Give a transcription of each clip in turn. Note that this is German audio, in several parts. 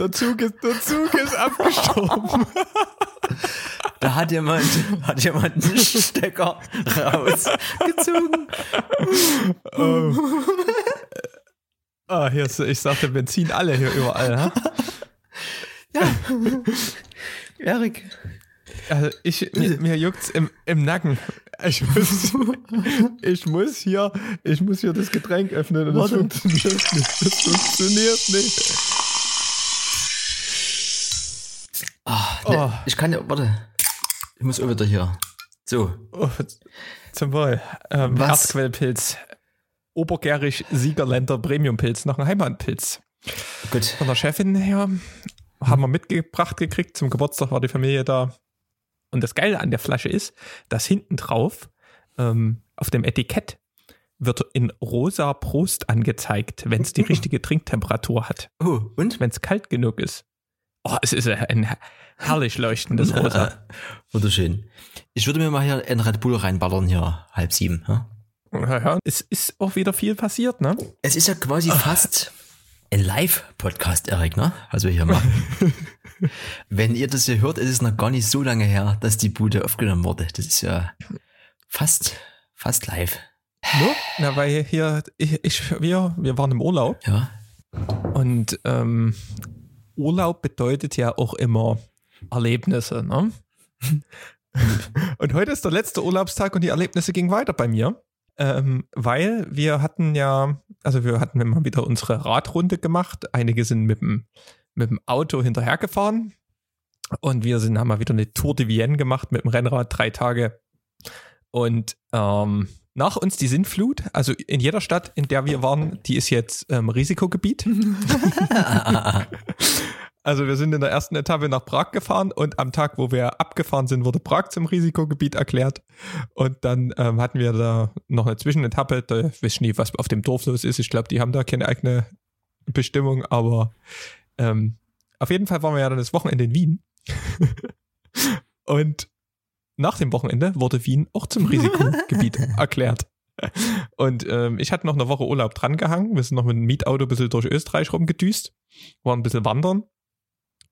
Der Zug ist, der Zug ist abgestorben. Da hat jemand, hat jemand einen Stecker rausgezogen. Oh. Ah, hier ist, ich sagte Benzin alle hier überall. Ha? Ja. Erik. Also ich, mir, mir juckt's im, im Nacken. Ich muss, ich muss hier, ich muss hier das Getränk öffnen und das Warte. funktioniert nicht. Das funktioniert nicht. Oh. ne, Ich kann ja, warte. Ich muss auch wieder hier. So. Oh, zum Wohl. Ähm? Erzquellpilz. Obergärig Siegerländer Premiumpilz. Noch ein Heimatpilz. Gut. Von der Chefin her haben wir mitgebracht gekriegt. Zum Geburtstag war die Familie da. Und das Geile an der Flasche ist, dass hinten drauf ähm, auf dem Etikett wird in rosa Prost angezeigt, wenn es die richtige Trinktemperatur hat. Oh, und? Wenn es kalt genug ist. Oh, es ist ein her- herrlich leuchtendes Rosa. Wunderschön. Ich würde mir mal hier einen Red Bull reinballern hier, halb sieben. Ja? Ja, ja, es ist auch wieder viel passiert, ne? Es ist ja quasi fast ein Live-Podcast, Erik, ne? Also hier mal. Wenn ihr das hier hört, ist es noch gar nicht so lange her, dass die Bude aufgenommen wurde. Das ist ja fast, fast live. Nur? Na, weil hier, ich, ich, wir, wir waren im Urlaub Ja. und ähm, Urlaub bedeutet ja auch immer Erlebnisse, ne? und heute ist der letzte Urlaubstag und die Erlebnisse gingen weiter bei mir. Ähm, weil wir hatten ja, also wir hatten immer wieder unsere Radrunde gemacht. Einige sind mit dem, mit dem Auto hinterhergefahren. Und wir sind, haben mal wieder eine Tour de Vienne gemacht mit dem Rennrad, drei Tage. Und ähm, nach uns die Sintflut, also in jeder Stadt, in der wir waren, die ist jetzt ähm, Risikogebiet. Also wir sind in der ersten Etappe nach Prag gefahren und am Tag, wo wir abgefahren sind, wurde Prag zum Risikogebiet erklärt. Und dann ähm, hatten wir da noch eine Zwischenetappe. Da weiß ich nie, was auf dem Dorf los ist. Ich glaube, die haben da keine eigene Bestimmung, aber ähm, auf jeden Fall waren wir ja dann das Wochenende in Wien. und nach dem Wochenende wurde Wien auch zum Risikogebiet erklärt. Und ähm, ich hatte noch eine Woche Urlaub drangehangen. Wir sind noch mit dem Mietauto ein bisschen durch Österreich rumgedüst, waren ein bisschen wandern.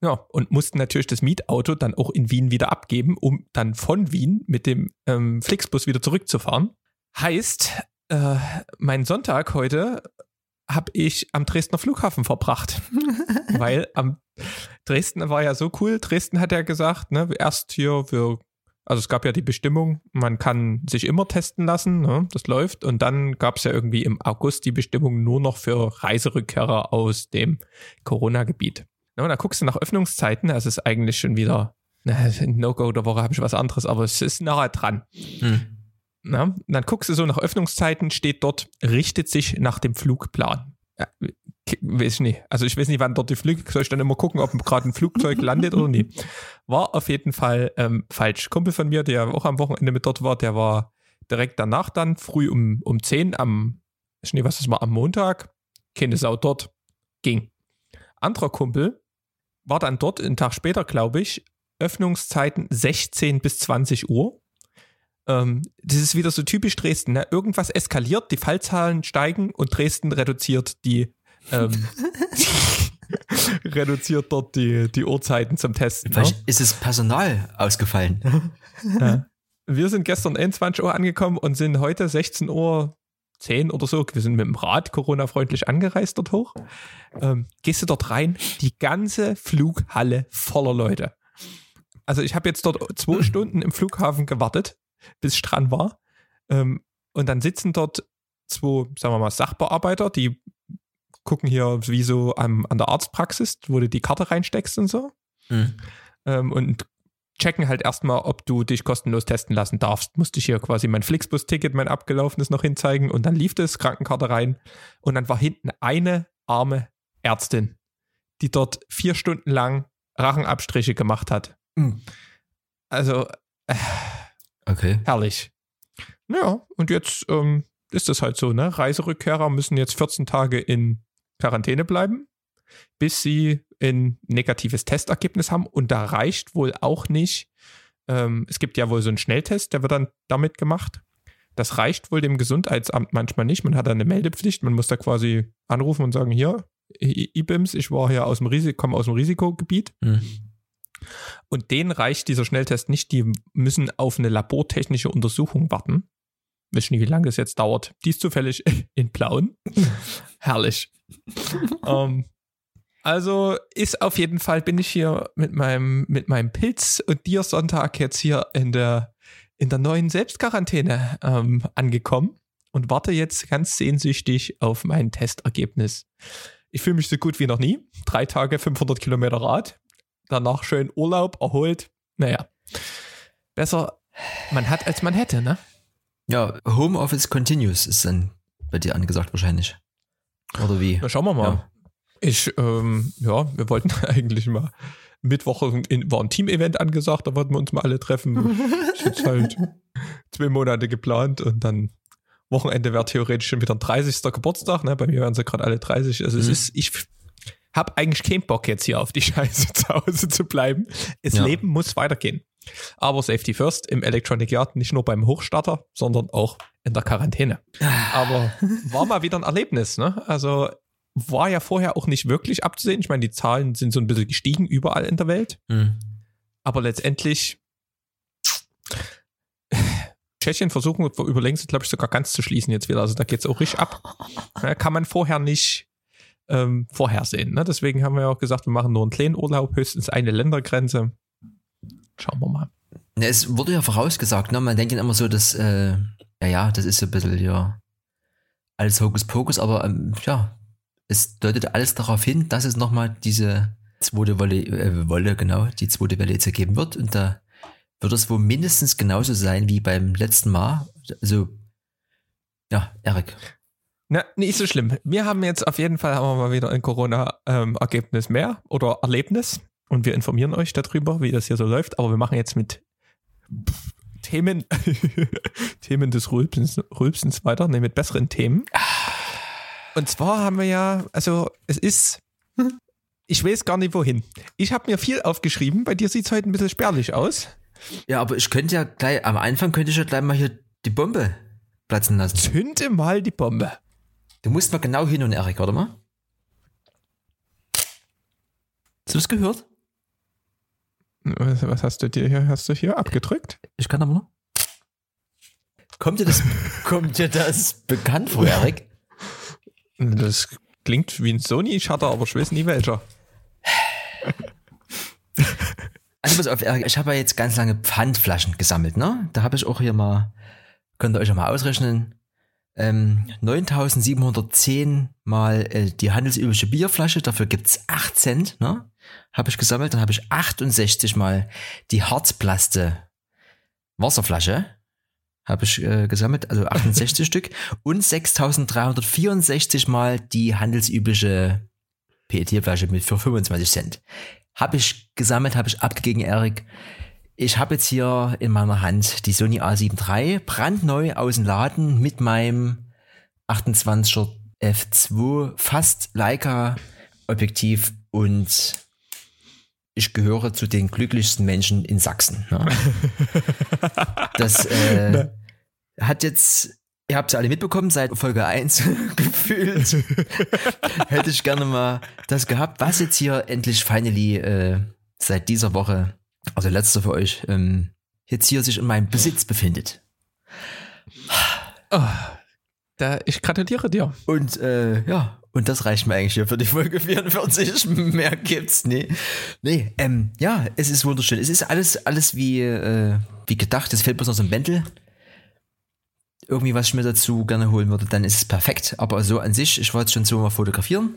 Ja, und mussten natürlich das Mietauto dann auch in Wien wieder abgeben, um dann von Wien mit dem ähm, Flixbus wieder zurückzufahren. Heißt, äh, mein Sonntag heute habe ich am Dresdner Flughafen verbracht. Weil am Dresden war ja so cool. Dresden hat ja gesagt, ne, erst hier, wir, also es gab ja die Bestimmung, man kann sich immer testen lassen, ne, das läuft. Und dann gab es ja irgendwie im August die Bestimmung nur noch für Reiserückkehrer aus dem Corona-Gebiet. Ja, und da guckst du nach Öffnungszeiten, das ist eigentlich schon wieder, No-Go der Woche habe ich was anderes, aber es ist nahe dran. Hm. Na, dann guckst du so nach Öffnungszeiten, steht dort, richtet sich nach dem Flugplan. Weiß ich nicht. Also ich weiß nicht, wann dort die Flüge, soll ich dann immer gucken, ob gerade ein Flugzeug landet oder nicht. War auf jeden Fall ähm, falsch. Kumpel von mir, der auch am Wochenende mit dort war, der war direkt danach dann, früh um, um 10 am, ich nicht, was das war, am Montag, keine Sau dort, ging. Anderer Kumpel war dann dort einen Tag später, glaube ich, Öffnungszeiten 16 bis 20 Uhr. Ähm, das ist wieder so typisch Dresden. Ne? Irgendwas eskaliert, die Fallzahlen steigen und Dresden reduziert die ähm, reduziert dort die, die Uhrzeiten zum Testen. Ne? Vielleicht ist das Personal ausgefallen. Ja. Wir sind gestern 21 Uhr angekommen und sind heute 16 Uhr 10 oder so. Wir sind mit dem Rad Corona-freundlich angereist dort hoch. Ähm, gehst du dort rein, die ganze Flughalle voller Leute. Also ich habe jetzt dort zwei Stunden im Flughafen gewartet, bis ich dran war. Ähm, und dann sitzen dort zwei, sagen wir mal, Sachbearbeiter, die gucken hier wie so am, an der Arztpraxis, wo du die Karte reinsteckst und so Hm. ähm, und checken halt erstmal, ob du dich kostenlos testen lassen darfst. Musste ich hier quasi mein Flixbus-Ticket, mein abgelaufenes noch hinzeigen und dann lief das, Krankenkarte rein und dann war hinten eine arme Ärztin, die dort vier Stunden lang Rachenabstriche gemacht hat. Hm. Also äh, Okay. herrlich. Ja, und jetzt ähm, ist das halt so, ne? Reiserückkehrer müssen jetzt 14 Tage in Quarantäne bleiben, bis sie ein negatives Testergebnis haben. Und da reicht wohl auch nicht. Ähm, es gibt ja wohl so einen Schnelltest, der wird dann damit gemacht. Das reicht wohl dem Gesundheitsamt manchmal nicht. Man hat da eine Meldepflicht. Man muss da quasi anrufen und sagen, hier, IBIMS, ich war hier aus dem Risiko, komme aus dem Risikogebiet Hm. Und denen reicht dieser Schnelltest nicht, die müssen auf eine labortechnische Untersuchung warten. Weiß ich nicht, wie lange das jetzt dauert. Die ist zufällig in Plauen. Herrlich. ähm, also ist auf jeden Fall, bin ich hier mit meinem, mit meinem Pilz und dir Sonntag jetzt hier in der, in der neuen Selbstquarantäne ähm, angekommen und warte jetzt ganz sehnsüchtig auf mein Testergebnis. Ich fühle mich so gut wie noch nie. Drei Tage, 500 Kilometer Rad. Danach schön Urlaub, erholt. Naja, besser man hat, als man hätte, ne? Ja, Homeoffice Continuous ist dann bei dir angesagt wahrscheinlich. Oder wie? Na, schauen wir mal. Ja. Ich, ähm, ja, wir wollten eigentlich mal Mittwoch in, war ein Team-Event angesagt, da wollten wir uns mal alle treffen. Ich jetzt halt zwei Monate geplant und dann Wochenende wäre theoretisch schon wieder ein 30. Geburtstag, ne? Bei mir wären sie gerade alle 30. Also es Mhm. ist, ich habe eigentlich keinen Bock jetzt hier auf die Scheiße zu Hause zu bleiben. Das Ja. Leben muss weitergehen. Aber Safety First im Electronic Yard nicht nur beim Hochstarter, sondern auch in der Quarantäne. Aber war mal wieder ein Erlebnis, ne? Also war ja vorher auch nicht wirklich abzusehen. Ich meine, die Zahlen sind so ein bisschen gestiegen überall in der Welt. Hm. Aber letztendlich Tschechien versuchen wir über längst, glaube ich, sogar ganz zu schließen jetzt wieder. Also da geht's auch richtig ab. Ja, kann man vorher nicht ähm, vorhersehen. Ne? Deswegen haben wir ja auch gesagt, wir machen nur einen kleinen Urlaub, höchstens eine Ländergrenze. Schauen wir mal. Es wurde ja vorausgesagt, ne? Man denkt ja immer so, dass, äh, ja, ja, das ist so ein bisschen, ja, alles Hokuspokus, aber ähm, ja, es deutet alles darauf hin, dass es nochmal diese zweite Wolle, äh, Wolle, genau, die zweite Welle jetzt ergeben wird. Und da wird es wohl mindestens genauso sein wie beim letzten Mal. Also, ja, Erik. Na, nicht so schlimm. Wir haben jetzt auf jeden Fall haben wir mal wieder ein Corona-Ergebnis mehr oder Erlebnis und wir informieren euch darüber, wie das hier so läuft. Aber wir machen jetzt mit Themen, Themen des Rülpsens, Rülpsens weiter, ne, mit besseren Themen. Und zwar haben wir ja, also es ist, ich weiß gar nicht wohin. Ich habe mir viel aufgeschrieben, bei dir sieht es heute ein bisschen spärlich aus. Ja, aber ich könnte ja gleich, am Anfang könnte ich ja gleich mal hier die Bombe platzen lassen. Zünde mal die Bombe. Du musst mal genau hin und Erik, warte mal. Hast du das gehört? Was, was hast du dir hier, hast du hier abgedrückt? Ich kann aber noch. Kommt dir das, kommt dir das bekannt vor, Erik? Das klingt wie ein Sony-Shutter, aber ich weiß nie welcher. Also pass auf, Erik, ich habe ja jetzt ganz lange Pfandflaschen gesammelt, ne? Da habe ich auch hier mal, könnt ihr euch ja mal ausrechnen, ähm, 9710 mal äh, die handelsübliche Bierflasche, dafür gibt's 8 Cent, ne? Habe ich gesammelt, dann habe ich 68 mal die Harzplaste Wasserflasche, habe ich äh, gesammelt, also 68 Stück und 6364 mal die handelsübliche PET-Flasche mit für 25 Cent. Habe ich gesammelt, habe ich abgegeben, Erik. Ich habe jetzt hier in meiner Hand die Sony A7 III, brandneu aus dem Laden mit meinem 28er F2 fast Leica Objektiv und ich gehöre zu den glücklichsten Menschen in Sachsen. Ne? Das äh, hat jetzt, ihr habt es alle mitbekommen, seit Folge 1 gefühlt. Hätte ich gerne mal das gehabt, was jetzt hier endlich finally äh, seit dieser Woche, also letzte für euch, ähm, jetzt hier sich in meinem Besitz befindet. Oh, da, ich gratuliere dir. Und äh, ja, und das reicht mir eigentlich hier für die Folge 44. Mehr gibt's nee. Nee, ähm, ja, es ist wunderschön. Es ist alles, alles wie, äh, wie gedacht. Es fehlt bloß noch so ein Bändel. Irgendwie, was ich mir dazu gerne holen würde, dann ist es perfekt. Aber so an sich, ich wollte schon so mal fotografieren.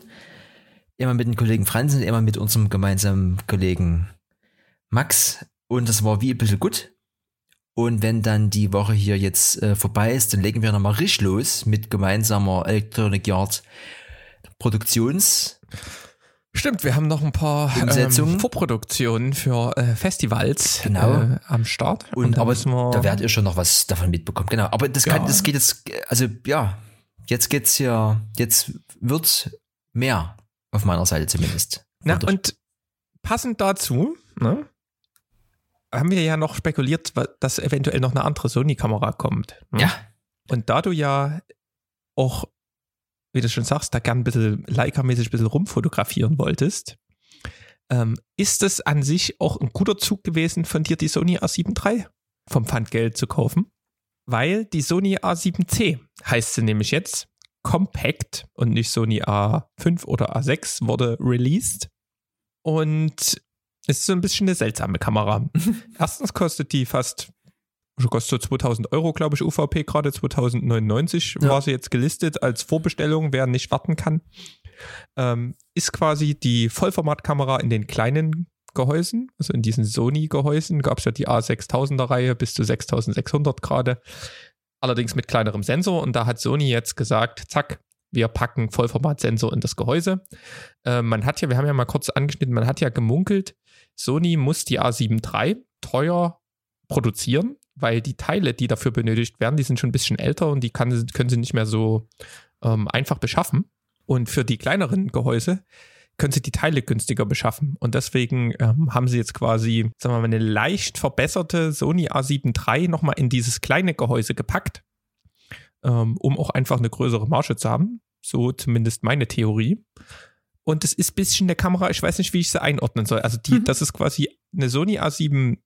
Immer mit dem Kollegen Franzen, immer mit unserem gemeinsamen Kollegen Max. Und das war wie ein bisschen gut. Und wenn dann die Woche hier jetzt äh, vorbei ist, dann legen wir nochmal richtig los mit gemeinsamer Electronic Yard Produktions. Stimmt, wir haben noch ein paar Umsetzungen. ähm, Vorproduktionen für äh, Festivals Genau. äh, am Start. Und, da aber da werdet ihr schon noch was davon mitbekommen. Genau. Aber das kann, Ja. das geht jetzt, also ja, jetzt geht's hier, jetzt wird's mehr auf meiner Seite zumindest. Na, Und- und passend dazu ne, haben wir ja noch spekuliert, dass eventuell noch eine andere Sony-Kamera kommt. ne? ja, Und da du ja auch wie du schon sagst, da gern ein bisschen Leica-mäßig ein bisschen rumfotografieren wolltest, ähm, ist es an sich auch ein guter Zug gewesen, von dir die Sony A7 III vom Pfandgeld zu kaufen? Weil die Sony A7C heißt sie nämlich jetzt Compact und nicht Sony A5 oder A6 wurde released. Und ist so ein bisschen eine seltsame Kamera. Erstens kostet die fast, also kostet so 2000 Euro, glaube ich, UVP gerade 2099 ja. war sie jetzt gelistet als Vorbestellung, wer nicht warten kann. Ähm, ist quasi die Vollformatkamera in den kleinen Gehäusen, also in diesen Sony-Gehäusen gab es ja die A6000er Reihe bis zu 6600 gerade, allerdings mit kleinerem Sensor und da hat Sony jetzt gesagt, zack, wir packen Vollformatsensor in das Gehäuse. Äh, man hat ja, wir haben ja mal kurz angeschnitten, man hat ja gemunkelt, Sony muss die A7 III teuer produzieren, weil die Teile, die dafür benötigt werden, die sind schon ein bisschen älter und die kann, können sie nicht mehr so ähm, einfach beschaffen. Und für die kleineren Gehäuse können sie die Teile günstiger beschaffen. Und deswegen ähm, haben sie jetzt quasi, sagen wir mal, eine leicht verbesserte Sony A7 III nochmal in dieses kleine Gehäuse gepackt, ähm, um auch einfach eine größere Marge zu haben. So zumindest meine Theorie. Und es ist ein bisschen eine Kamera, ich weiß nicht, wie ich sie einordnen soll. Also die, mhm. das ist quasi eine Sony A7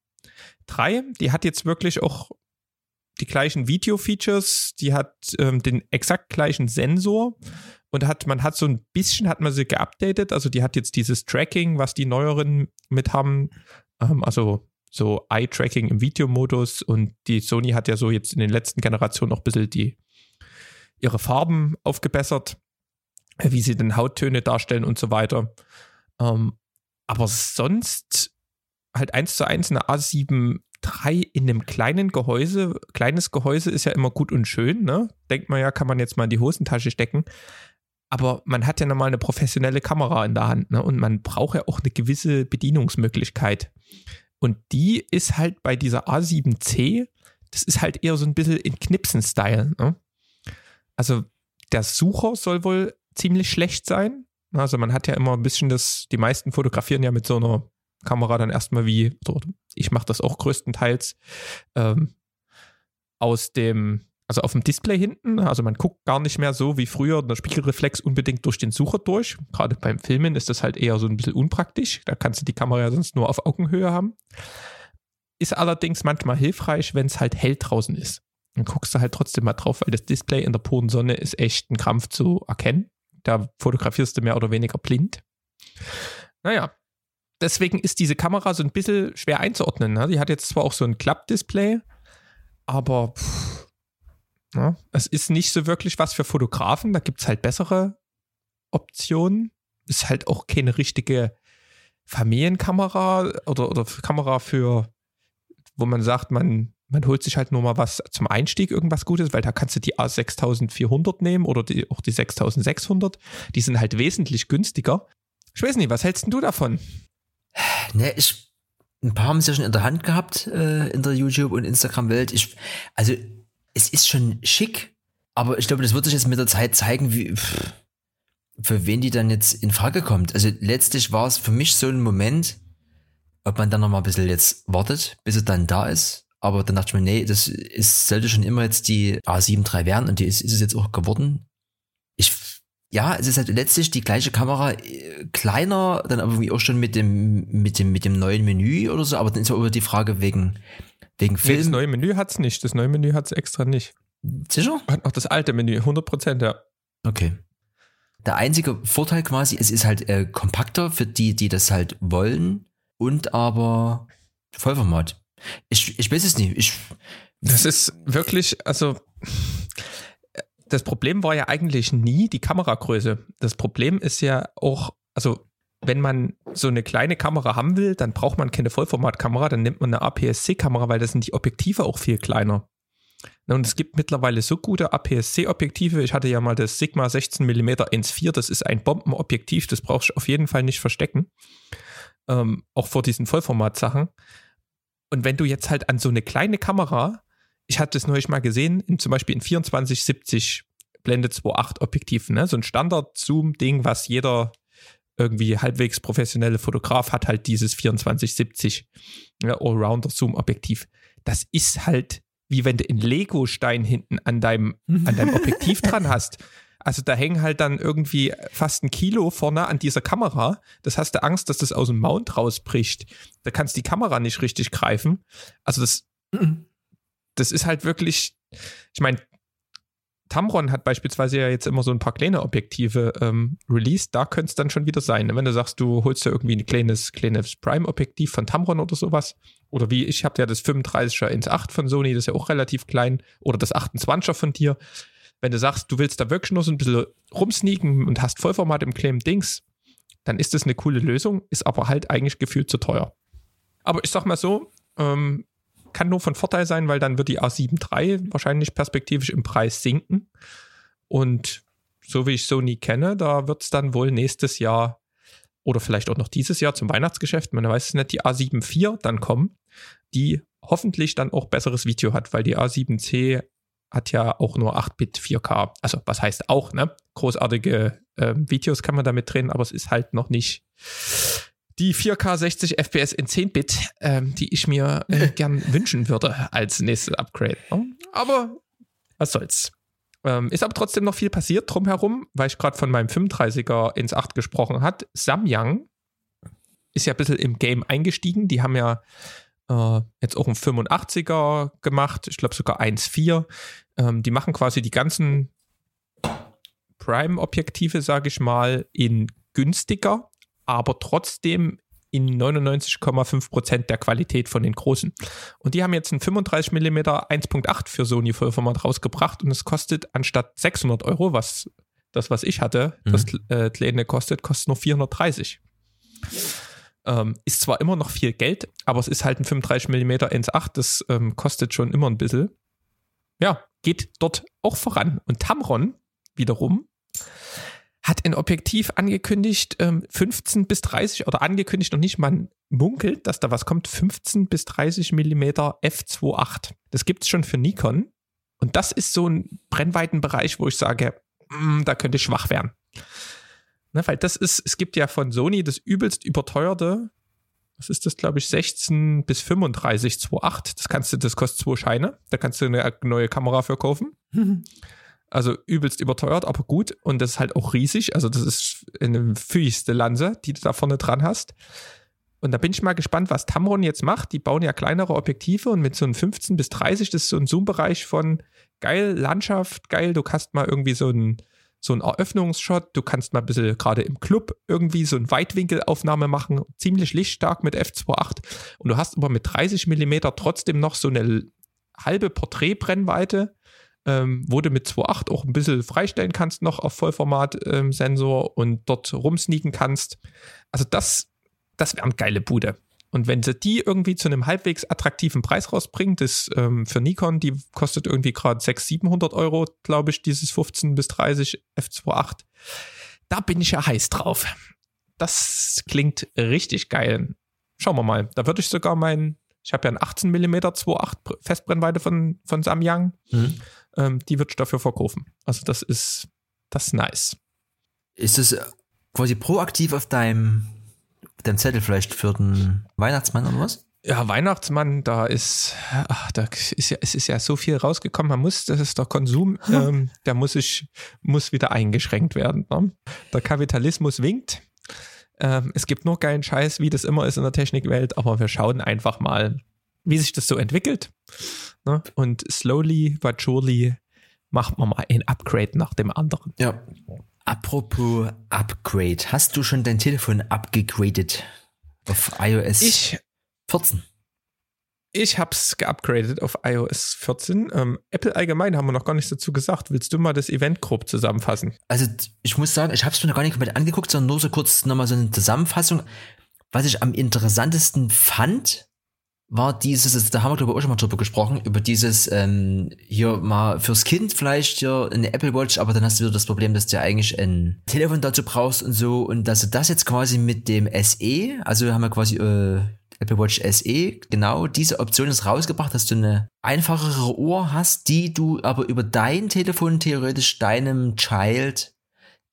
III, die hat jetzt wirklich auch die gleichen Video-Features, die hat ähm, den exakt gleichen Sensor. Und hat, man hat so ein bisschen, hat man sie geupdatet, also die hat jetzt dieses Tracking, was die neueren mit haben, ähm, also so Eye-Tracking im Videomodus. Und die Sony hat ja so jetzt in den letzten Generationen noch ein bisschen die, ihre Farben aufgebessert wie sie den Hauttöne darstellen und so weiter. Ähm, aber sonst halt eins zu eins eine A7 III in einem kleinen Gehäuse. Kleines Gehäuse ist ja immer gut und schön, ne? Denkt man ja, kann man jetzt mal in die Hosentasche stecken. Aber man hat ja nochmal eine professionelle Kamera in der Hand, ne? Und man braucht ja auch eine gewisse Bedienungsmöglichkeit. Und die ist halt bei dieser A7C, das ist halt eher so ein bisschen in Knipsen-Style, ne? Also der Sucher soll wohl ziemlich schlecht sein. Also man hat ja immer ein bisschen das, die meisten fotografieren ja mit so einer Kamera dann erstmal wie, ich mache das auch größtenteils ähm, aus dem, also auf dem Display hinten. Also man guckt gar nicht mehr so wie früher der Spiegelreflex unbedingt durch den Sucher durch. Gerade beim Filmen ist das halt eher so ein bisschen unpraktisch. Da kannst du die Kamera ja sonst nur auf Augenhöhe haben. Ist allerdings manchmal hilfreich, wenn es halt hell draußen ist. Dann guckst du halt trotzdem mal drauf, weil das Display in der puren Sonne ist echt ein Krampf zu erkennen. Da fotografierst du mehr oder weniger blind. Naja, deswegen ist diese Kamera so ein bisschen schwer einzuordnen. Ne? Die hat jetzt zwar auch so ein Klappdisplay, aber pff, ja, es ist nicht so wirklich was für Fotografen. Da gibt es halt bessere Optionen. Ist halt auch keine richtige Familienkamera oder, oder Kamera für, wo man sagt, man man holt sich halt nur mal was zum Einstieg, irgendwas Gutes, weil da kannst du die A6400 nehmen oder die, auch die 6600. Die sind halt wesentlich günstiger. Ich weiß nicht, was hältst du davon? Ne, ich, ein paar haben es ja schon in der Hand gehabt äh, in der YouTube- und Instagram-Welt. Also, es ist schon schick, aber ich glaube, das wird sich jetzt mit der Zeit zeigen, wie, pff, für wen die dann jetzt in Frage kommt. Also, letztlich war es für mich so ein Moment, ob man dann noch mal ein bisschen jetzt wartet, bis es dann da ist aber dann dachte ich mir, nee, das ist, sollte schon immer jetzt die A7 III werden und die ist, ist es jetzt auch geworden. Ich, ja, es ist halt letztlich die gleiche Kamera, äh, kleiner, dann aber irgendwie auch schon mit dem, mit dem, mit dem neuen Menü oder so, aber dann ist auch immer die Frage wegen, wegen Film. Nee, das neue Menü hat's nicht, das neue Menü hat's extra nicht. Sicher? Hat noch das alte Menü, 100 Prozent, ja. Okay. Der einzige Vorteil quasi, es ist halt äh, kompakter für die, die das halt wollen und aber Vollformat. Ich, ich weiß es nicht. Ich, das ist wirklich, also das Problem war ja eigentlich nie die Kameragröße. Das Problem ist ja auch, also wenn man so eine kleine Kamera haben will, dann braucht man keine Vollformatkamera, dann nimmt man eine APS-C-Kamera, weil da sind die Objektive auch viel kleiner. Und es gibt mittlerweile so gute APS-C-Objektive. Ich hatte ja mal das Sigma 16 mm 1.4, das ist ein Bombenobjektiv, das brauchst du auf jeden Fall nicht verstecken. Ähm, auch vor diesen Vollformat-Sachen. Und wenn du jetzt halt an so eine kleine Kamera, ich hatte es neulich mal gesehen, in, zum Beispiel in 2470 Blende 2.8 Objektiven, ne? so ein Standard-Zoom-Ding, was jeder irgendwie halbwegs professionelle Fotograf hat, halt dieses 2470 ja, Allrounder-Zoom-Objektiv. Das ist halt wie wenn du einen Lego-Stein hinten an deinem, an deinem Objektiv dran hast. Also da hängen halt dann irgendwie fast ein Kilo vorne an dieser Kamera. Das hast du Angst, dass das aus dem Mount rausbricht. Da kannst die Kamera nicht richtig greifen. Also das, das ist halt wirklich, ich meine, Tamron hat beispielsweise ja jetzt immer so ein paar kleine Objektive ähm, released. Da könnte es dann schon wieder sein. Wenn du sagst, du holst ja irgendwie ein kleines, kleines Prime-Objektiv von Tamron oder sowas. Oder wie ich habe ja das 35er ins 8 von Sony, das ist ja auch relativ klein. Oder das 28er von dir. Wenn du sagst, du willst da wirklich nur so ein bisschen rumsneaken und hast Vollformat im kleinen Dings, dann ist das eine coole Lösung, ist aber halt eigentlich gefühlt zu teuer. Aber ich sag mal so, ähm, kann nur von Vorteil sein, weil dann wird die A7 III wahrscheinlich perspektivisch im Preis sinken. Und so wie ich Sony kenne, da wird es dann wohl nächstes Jahr oder vielleicht auch noch dieses Jahr zum Weihnachtsgeschäft, man weiß es nicht, die A7 IV dann kommen, die hoffentlich dann auch besseres Video hat, weil die A7C hat ja auch nur 8-Bit 4K. Also was heißt auch, ne? Großartige äh, Videos kann man damit drehen, aber es ist halt noch nicht die 4K 60 FPS in 10-Bit, ähm, die ich mir äh, gern wünschen würde als nächstes Upgrade. Ne? Aber was soll's. Ähm, ist aber trotzdem noch viel passiert drumherum, weil ich gerade von meinem 35er ins 8 gesprochen hat. Samyang ist ja ein bisschen im Game eingestiegen. Die haben ja äh, jetzt auch einen 85er gemacht, ich glaube sogar 1.4. Ähm, die machen quasi die ganzen Prime-Objektive, sage ich mal, in günstiger aber trotzdem in 99,5 Prozent der Qualität von den großen. Und die haben jetzt ein 35 mm 1.8 für Sony Vollformat rausgebracht und es kostet anstatt 600 Euro, was das, was ich hatte, mhm. das äh, kleine kostet, kostet nur 430. Ähm, ist zwar immer noch viel Geld, aber es ist halt ein 35 mm 1.8, das ähm, kostet schon immer ein bisschen. Ja, geht dort auch voran. Und Tamron wiederum hat ein Objektiv angekündigt, 15 ähm, bis 30 oder angekündigt noch nicht, man munkelt, dass da was kommt, 15 bis 30 Millimeter f2.8. Das gibt es schon für Nikon. Und das ist so ein Brennweitenbereich, wo ich sage, mm, da könnte ich schwach werden. Ne, weil das ist, es gibt ja von Sony das übelst überteuerte, was ist das, glaube ich, 16 bis 35 2.8. Das kannst du, das kostet zwei Scheine. Da kannst du eine neue Kamera für kaufen. Also übelst überteuert, aber gut. Und das ist halt auch riesig. Also das ist eine füßigste Lanze, die du da vorne dran hast. Und da bin ich mal gespannt, was Tamron jetzt macht. Die bauen ja kleinere Objektive und mit so einem 15 bis 30, das ist so ein Zoom-Bereich von geil, Landschaft, geil, du kannst mal irgendwie so ein so ein Eröffnungsshot, du kannst mal ein bisschen gerade im Club irgendwie so ein Weitwinkelaufnahme machen, ziemlich lichtstark mit f2.8 und du hast aber mit 30 Millimeter trotzdem noch so eine halbe Porträtbrennweite ähm, wo du mit 2.8 auch ein bisschen freistellen kannst noch auf Vollformat-Sensor ähm, und dort rumsneaken kannst. Also das, das wäre eine geile Bude. Und wenn sie die irgendwie zu einem halbwegs attraktiven Preis rausbringen, das ähm, für Nikon, die kostet irgendwie gerade 600, 700 Euro, glaube ich, dieses 15 bis 30 f2.8. Da bin ich ja heiß drauf. Das klingt richtig geil. Schauen wir mal. Da würde ich sogar meinen, ich habe ja einen 18 mm 2.8 Festbrennweite von, von Samyang. Mhm ähm, die wird dafür verkaufen. Also das ist, das ist nice. Ist es quasi proaktiv auf deinem, deinem Zettel vielleicht für den Weihnachtsmann oder was? Ja, Weihnachtsmann, da ist, ach, da ist ja, es ist ja so viel rausgekommen. Man muss, das ist der Konsum, ähm, der muss ich, muss wieder eingeschränkt werden. Ne? Der Kapitalismus winkt. Ähm, es gibt nur geilen Scheiß, wie das immer ist in der Technikwelt, aber wir schauen einfach mal, wie sich das so entwickelt. Ne? Und slowly but surely macht man mal ein Upgrade nach dem anderen. Ja. Apropos Upgrade, hast du schon dein Telefon abgegradet auf iOS ich, 14? Ich hab's geupgradet auf iOS 14. Ähm, Apple allgemein haben wir noch gar nichts dazu gesagt. Willst du mal das Event grob zusammenfassen? Also ich muss sagen, ich habe es mir noch gar nicht komplett angeguckt, sondern nur so kurz nochmal so eine Zusammenfassung. Was ich am interessantesten fand, war dieses, da haben wir glaube ich auch schon mal drüber gesprochen, über dieses ähm, hier mal fürs Kind vielleicht hier eine Apple Watch, aber dann hast du wieder das Problem, dass du ja eigentlich ein Telefon dazu brauchst und so. Und dass du das jetzt quasi mit dem SE, also haben wir quasi äh, Apple Watch SE, genau diese Option ist rausgebracht, dass du eine einfachere Uhr hast, die du aber über dein Telefon theoretisch deinem Child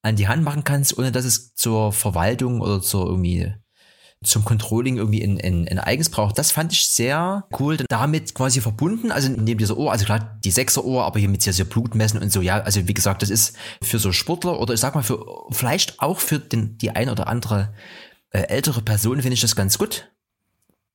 an die Hand machen kannst, ohne dass es zur Verwaltung oder zur irgendwie zum Controlling irgendwie ein, ein, ein eigens braucht. Das fand ich sehr cool, damit quasi verbunden, also neben dieser Ohr, also klar die sechser Ohr, aber hier mit sehr, sehr Blutmessen und so, ja, also wie gesagt, das ist für so Sportler oder ich sag mal für, vielleicht auch für den, die ein oder andere äh, ältere Person finde ich das ganz gut,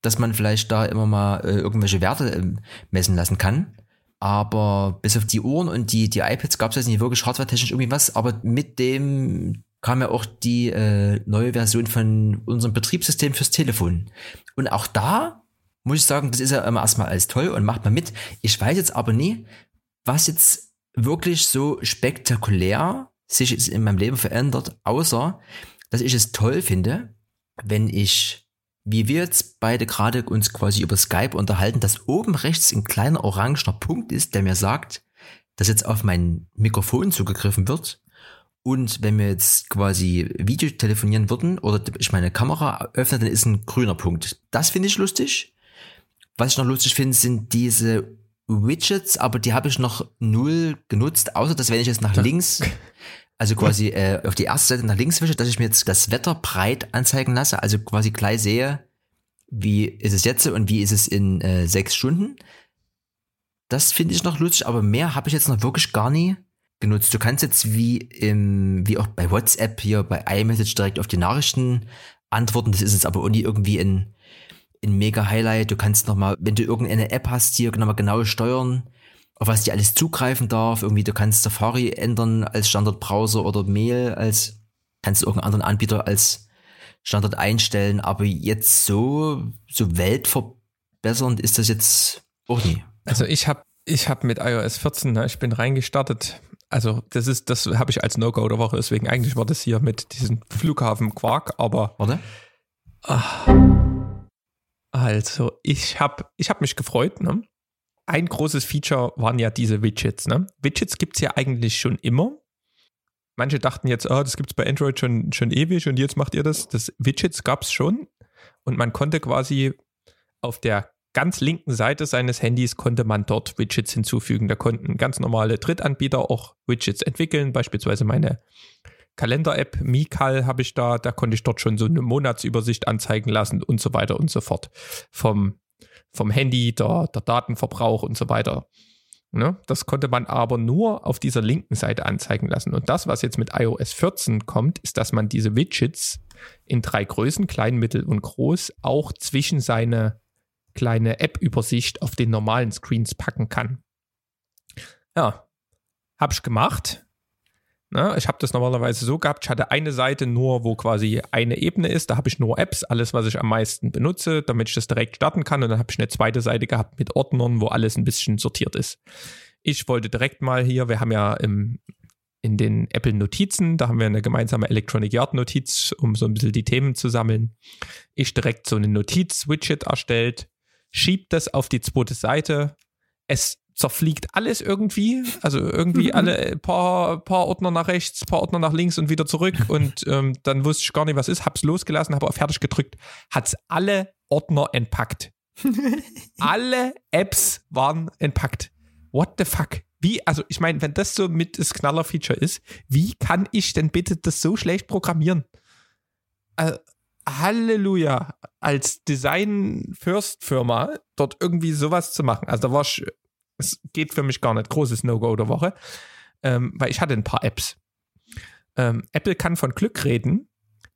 dass man vielleicht da immer mal äh, irgendwelche Werte äh, messen lassen kann. Aber bis auf die Uhren und die, die iPads gab es jetzt nicht wirklich hardware-technisch irgendwie was, aber mit dem kam ja auch die äh, neue Version von unserem Betriebssystem fürs Telefon. Und auch da muss ich sagen, das ist ja immer erstmal alles toll und macht man mit. Ich weiß jetzt aber nie, was jetzt wirklich so spektakulär sich in meinem Leben verändert, außer dass ich es toll finde, wenn ich wie wir jetzt beide gerade uns quasi über Skype unterhalten, dass oben rechts ein kleiner orangener Punkt ist, der mir sagt, dass jetzt auf mein Mikrofon zugegriffen wird. Und wenn wir jetzt quasi Video telefonieren würden oder ich meine Kamera öffne, dann ist ein grüner Punkt. Das finde ich lustig. Was ich noch lustig finde, sind diese Widgets, aber die habe ich noch null genutzt, außer dass wenn ich jetzt nach links also quasi äh, auf die erste Seite nach links wische, dass ich mir jetzt das Wetter breit anzeigen lasse, also quasi gleich sehe, wie ist es jetzt und wie ist es in äh, sechs Stunden. Das finde ich noch lustig, aber mehr habe ich jetzt noch wirklich gar nie genutzt. Du kannst jetzt wie im, wie auch bei WhatsApp hier bei iMessage direkt auf die Nachrichten antworten. Das ist jetzt aber irgendwie ein, ein mega Highlight. Du kannst nochmal, wenn du irgendeine App hast, hier nochmal genau steuern auf was die alles zugreifen darf. Irgendwie, du kannst Safari ändern als Standardbrowser oder Mail als, kannst du irgendeinen anderen Anbieter als Standard einstellen, aber jetzt so, so weltverbessernd ist das jetzt auch nie. Also ich habe ich hab mit iOS 14, ne, ich bin reingestartet. Also das ist, das habe ich als No-Go der Woche, deswegen eigentlich war das hier mit diesem Flughafen Quark, aber. Warte. Ach, also ich habe ich hab mich gefreut, ne? ein großes Feature waren ja diese Widgets. Ne? Widgets gibt es ja eigentlich schon immer. Manche dachten jetzt, oh, das gibt es bei Android schon, schon ewig und jetzt macht ihr das. Das Widgets gab es schon und man konnte quasi auf der ganz linken Seite seines Handys konnte man dort Widgets hinzufügen. Da konnten ganz normale Drittanbieter auch Widgets entwickeln, beispielsweise meine Kalender-App Mikal habe ich da, da konnte ich dort schon so eine Monatsübersicht anzeigen lassen und so weiter und so fort. Vom vom Handy, der, der Datenverbrauch und so weiter. Ne? Das konnte man aber nur auf dieser linken Seite anzeigen lassen. Und das, was jetzt mit iOS 14 kommt, ist, dass man diese Widgets in drei Größen, klein, mittel und groß, auch zwischen seine kleine App-Übersicht auf den normalen Screens packen kann. Ja, habe ich gemacht. Ne, ich habe das normalerweise so gehabt, ich hatte eine Seite nur, wo quasi eine Ebene ist, da habe ich nur Apps, alles, was ich am meisten benutze, damit ich das direkt starten kann. Und dann habe ich eine zweite Seite gehabt mit Ordnern, wo alles ein bisschen sortiert ist. Ich wollte direkt mal hier, wir haben ja im, in den Apple Notizen, da haben wir eine gemeinsame Electronic Yard Notiz, um so ein bisschen die Themen zu sammeln. Ich direkt so eine Notiz-Widget erstellt, schieb das auf die zweite Seite. Es zerfliegt alles irgendwie. Also irgendwie alle äh, paar, paar Ordner nach rechts, paar Ordner nach links und wieder zurück. Und ähm, dann wusste ich gar nicht, was ist. Hab's losgelassen, habe auf fertig gedrückt, hat's alle Ordner entpackt. alle Apps waren entpackt. What the fuck? Wie, also ich meine, wenn das so mit das Knaller-Feature ist, wie kann ich denn bitte das so schlecht programmieren? Also, Halleluja, als Design-First-Firma dort irgendwie sowas zu machen. Also da war ich es geht für mich gar nicht. Großes No-Go der Woche. Ähm, weil ich hatte ein paar Apps. Ähm, Apple kann von Glück reden,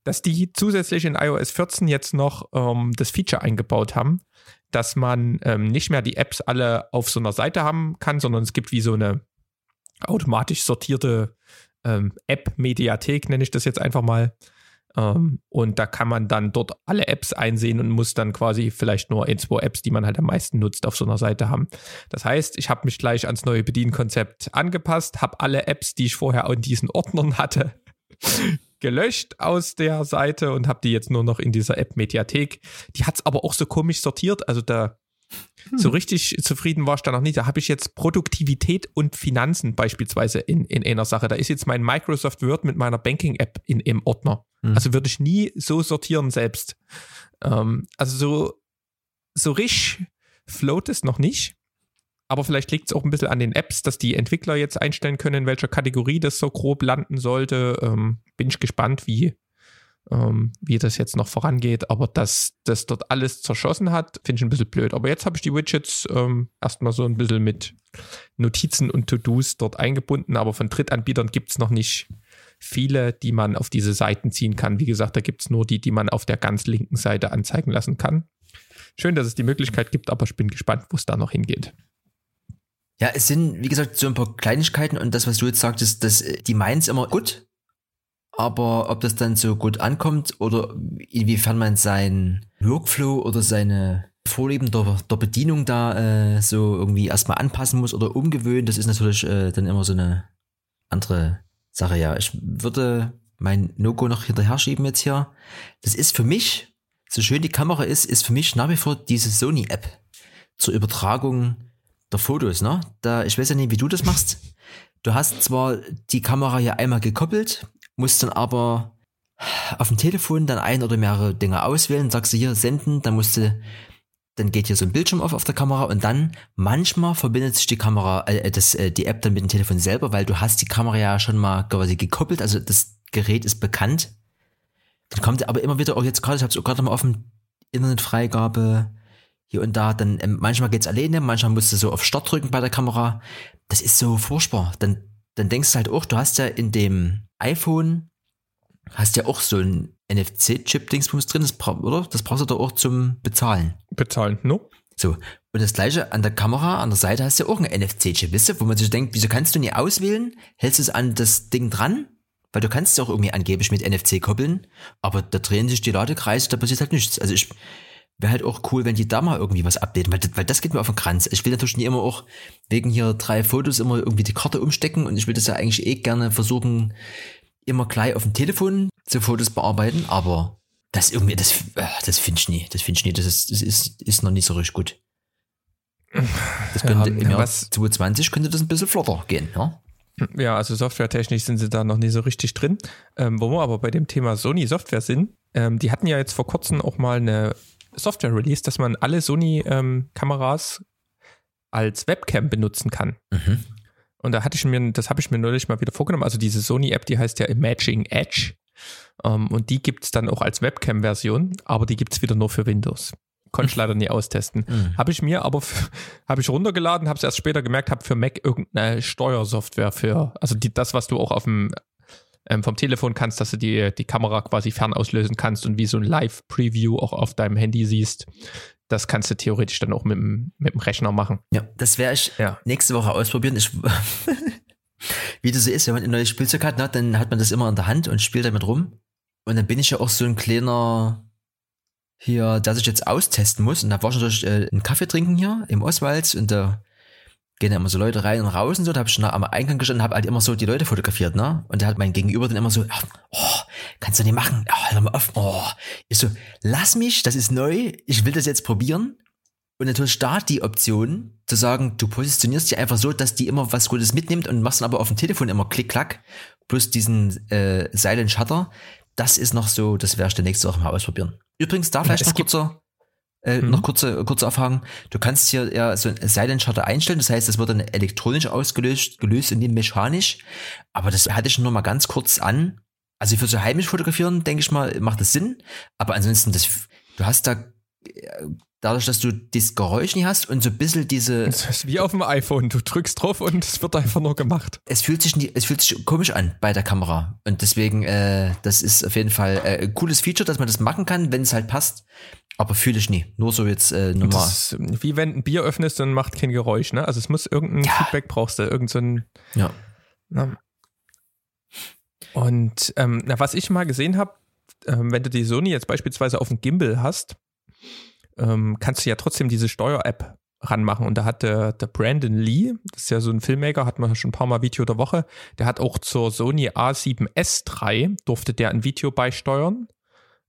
dass die zusätzlich in iOS 14 jetzt noch ähm, das Feature eingebaut haben, dass man ähm, nicht mehr die Apps alle auf so einer Seite haben kann, sondern es gibt wie so eine automatisch sortierte ähm, App-Mediathek, nenne ich das jetzt einfach mal, und da kann man dann dort alle Apps einsehen und muss dann quasi vielleicht nur ein, zwei Apps, die man halt am meisten nutzt, auf so einer Seite haben. Das heißt, ich habe mich gleich ans neue Bedienkonzept angepasst, habe alle Apps, die ich vorher in diesen Ordnern hatte, gelöscht aus der Seite und habe die jetzt nur noch in dieser App-Mediathek. Die hat es aber auch so komisch sortiert. Also da so hm. richtig zufrieden war ich da noch nicht. Da habe ich jetzt Produktivität und Finanzen beispielsweise in, in einer Sache. Da ist jetzt mein Microsoft Word mit meiner Banking-App im Ordner. Mhm. Also würde ich nie so sortieren selbst. Ähm, also so, so richtig float es noch nicht. Aber vielleicht liegt es auch ein bisschen an den Apps, dass die Entwickler jetzt einstellen können, in welcher Kategorie das so grob landen sollte. Ähm, bin ich gespannt, wie, ähm, wie das jetzt noch vorangeht. Aber dass das dort alles zerschossen hat, finde ich ein bisschen blöd. Aber jetzt habe ich die Widgets ähm, erstmal so ein bisschen mit Notizen und To-Dos dort eingebunden. Aber von Drittanbietern gibt es noch nicht viele, die man auf diese Seiten ziehen kann. Wie gesagt, da gibt es nur die, die man auf der ganz linken Seite anzeigen lassen kann. Schön, dass es die Möglichkeit gibt, aber ich bin gespannt, wo es da noch hingeht. Ja, es sind, wie gesagt, so ein paar Kleinigkeiten und das, was du jetzt sagtest, das, die meinen es immer gut, aber ob das dann so gut ankommt oder inwiefern man seinen Workflow oder seine Vorlieben der, der Bedienung da äh, so irgendwie erstmal anpassen muss oder umgewöhnen, das ist natürlich äh, dann immer so eine andere Sache. Ja, ich würde mein No-Go noch hinterher schieben jetzt hier. Das ist für mich, so schön die Kamera ist, ist für mich nach wie vor diese Sony-App zur Übertragung der Fotos. Ne? Da, ich weiß ja nicht, wie du das machst. Du hast zwar die Kamera hier einmal gekoppelt, musst dann aber auf dem Telefon dann ein oder mehrere Dinge auswählen, sagst du hier senden, dann musst du, dann geht hier so ein Bildschirm auf auf der Kamera und dann manchmal verbindet sich die Kamera, äh, das, äh, die App dann mit dem Telefon selber, weil du hast die Kamera ja schon mal quasi gekoppelt, also das Gerät ist bekannt. Dann kommt aber immer wieder, auch jetzt gerade, ich habe es gerade mal offen, Internetfreigabe, hier und da, dann ähm, manchmal geht's alleine, manchmal musst du so auf Start drücken bei der Kamera. Das ist so furchtbar. Dann, dann denkst du halt auch, du hast ja in dem iPhone hast ja auch so ein NFC-Chip-Dingsbums drin, das, oder? Das brauchst du doch auch zum Bezahlen. Bezahlen, no? So. Und das gleiche an der Kamera, an der Seite hast du ja auch ein NFC-Chip, wisst ihr, wo man sich denkt, wieso kannst du nie auswählen? Hältst du es an das Ding dran? Weil du kannst es auch irgendwie angeblich mit NFC koppeln, aber da drehen sich die Ladekreise, da passiert halt nichts. Also ich, wäre halt auch cool, wenn die da mal irgendwie was updaten, weil das, weil das geht mir auf den Kranz. Ich will natürlich nie immer auch wegen hier drei Fotos immer irgendwie die Karte umstecken und ich will das ja eigentlich eh gerne versuchen, immer gleich auf dem Telefon zu Fotos bearbeiten, aber das irgendwie, das, äh, das finde ich nie, das finde ich nie, das ist, das ist, ist noch nicht so richtig gut. Das könnte ja, im Jahr was, 2020 könnte das ein bisschen flotter gehen, ja? Ja, also softwaretechnisch sind sie da noch nicht so richtig drin. Ähm, wo wir aber bei dem Thema Sony Software sind, ähm, die hatten ja jetzt vor kurzem auch mal eine Software released, dass man alle Sony-Kameras ähm, als Webcam benutzen kann. Mhm. Und da hatte ich mir, das habe ich mir neulich mal wieder vorgenommen. Also diese Sony-App, die heißt ja Imaging Edge. Ähm, und die gibt es dann auch als Webcam-Version, aber die gibt es wieder nur für Windows. Konnte ich leider nie austesten. Mhm. Habe ich mir aber, habe ich runtergeladen, habe es erst später gemerkt, habe für Mac irgendeine Steuersoftware für, also die, das, was du auch auf dem ähm, vom Telefon kannst, dass du die, die Kamera quasi fern auslösen kannst und wie so ein Live-Preview auch auf deinem Handy siehst. Das kannst du theoretisch dann auch mit dem, mit dem Rechner machen. Ja, das werde ich ja. nächste Woche ausprobieren. Ich, wie das so ist, wenn man ein neues Spielzeug hat, ne, dann hat man das immer in der Hand und spielt damit rum. Und dann bin ich ja auch so ein kleiner hier, der sich jetzt austesten muss. Und da war ich natürlich äh, einen Kaffee trinken hier im Oswald und da gehen immer so Leute rein und raus und so. Da habe ich schon am Eingang gestanden habe halt immer so die Leute fotografiert, ne? Und da hat mein Gegenüber dann immer so, oh, kannst du nicht machen? Oh, hör mal auf. Oh. Ich so, lass mich, das ist neu, ich will das jetzt probieren. Und natürlich da die Option zu sagen, du positionierst dich einfach so, dass die immer was Gutes mitnimmt und machst dann aber auf dem Telefon immer Klick-Klack plus diesen äh, Silent Shutter. Das ist noch so, das werde ich der nächste Woche mal ausprobieren. Übrigens, da vielleicht ja, noch kurzer äh, mhm. Noch kurze, kurze Erfahrung. Du kannst hier ja so ein Silent Shutter einstellen. Das heißt, das wird dann elektronisch ausgelöst, gelöst und nicht mechanisch. Aber das hatte ich nur mal ganz kurz an. Also für so heimisch fotografieren, denke ich mal, macht das Sinn. Aber ansonsten, das, du hast da äh, dadurch, dass du das Geräusch nicht hast und so ein bisschen diese. Das ist wie auf dem iPhone. Du drückst drauf und es wird einfach nur gemacht. Es fühlt sich, nie, es fühlt sich komisch an bei der Kamera. Und deswegen, äh, das ist auf jeden Fall äh, ein cooles Feature, dass man das machen kann, wenn es halt passt. Aber fühle ich nie. Nur so jetzt äh, normal. Das ist, wie wenn ein Bier öffnest und macht kein Geräusch, ne? Also es muss irgendein ja. Feedback brauchst du, irgend so ein. Ja. Na. Und ähm, na, was ich mal gesehen habe, ähm, wenn du die Sony jetzt beispielsweise auf dem Gimbal hast, ähm, kannst du ja trotzdem diese Steuer-App ranmachen. Und da hat der, der Brandon Lee, das ist ja so ein Filmmaker, hat man schon ein paar Mal Video der Woche, der hat auch zur Sony A7S3, durfte der ein Video beisteuern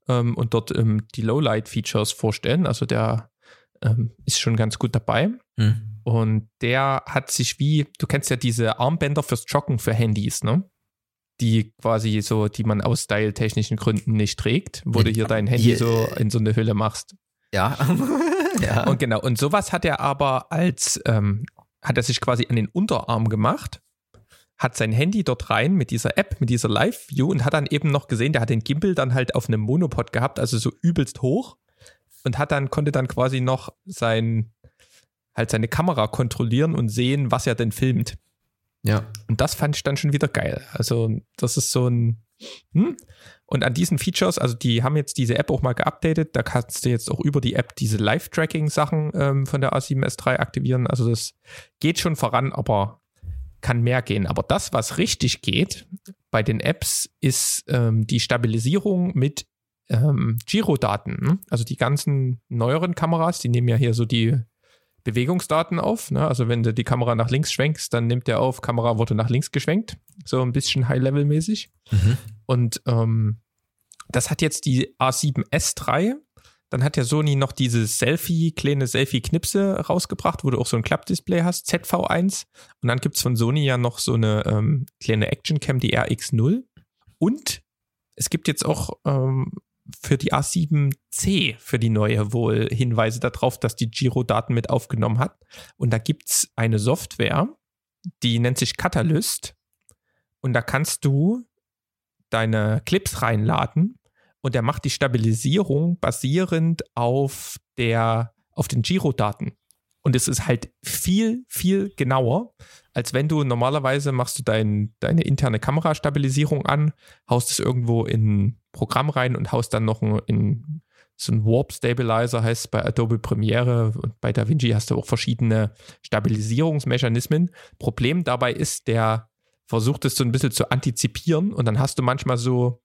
ähm, und dort ähm, die Lowlight-Features vorstellen. Also der ähm, ist schon ganz gut dabei. Mhm. Und der hat sich wie, du kennst ja diese Armbänder fürs Joggen für Handys, ne? Die quasi so, die man aus style-technischen Gründen nicht trägt, wo du hier dein Handy so in so eine Hülle machst. Ja. ja. Und genau, und sowas hat er aber als, ähm, hat er sich quasi an den Unterarm gemacht hat sein Handy dort rein mit dieser App, mit dieser Live-View und hat dann eben noch gesehen, der hat den Gimbal dann halt auf einem Monopod gehabt, also so übelst hoch und hat dann, konnte dann quasi noch sein, halt seine Kamera kontrollieren und sehen, was er denn filmt. Ja. Und das fand ich dann schon wieder geil. Also, das ist so ein, hm? Und an diesen Features, also die haben jetzt diese App auch mal geupdatet, da kannst du jetzt auch über die App diese Live-Tracking-Sachen ähm, von der A7S3 aktivieren. Also das geht schon voran, aber kann mehr gehen. Aber das, was richtig geht bei den Apps, ist ähm, die Stabilisierung mit ähm, Giro-Daten. Ne? Also die ganzen neueren Kameras, die nehmen ja hier so die Bewegungsdaten auf. Ne? Also wenn du die Kamera nach links schwenkst, dann nimmt der auf, Kamera wurde nach links geschwenkt. So ein bisschen High-Level-mäßig. Mhm. Und ähm, das hat jetzt die A7S3. Dann hat ja Sony noch diese Selfie, kleine Selfie-Knipse rausgebracht, wo du auch so ein Klappdisplay hast, ZV1. Und dann gibt es von Sony ja noch so eine ähm, kleine Action-Cam, die RX0. Und es gibt jetzt auch ähm, für die A7C, für die neue, wohl Hinweise darauf, dass die Giro-Daten mit aufgenommen hat. Und da gibt es eine Software, die nennt sich Catalyst. Und da kannst du deine Clips reinladen und der macht die Stabilisierung basierend auf der, auf den Giro-Daten. Und es ist halt viel, viel genauer, als wenn du normalerweise machst du dein, deine interne Kamerastabilisierung an, haust es irgendwo in ein Programm rein und haust dann noch in so ein Warp Stabilizer heißt bei Adobe Premiere und bei DaVinci hast du auch verschiedene Stabilisierungsmechanismen. Problem dabei ist, der versucht es so ein bisschen zu antizipieren und dann hast du manchmal so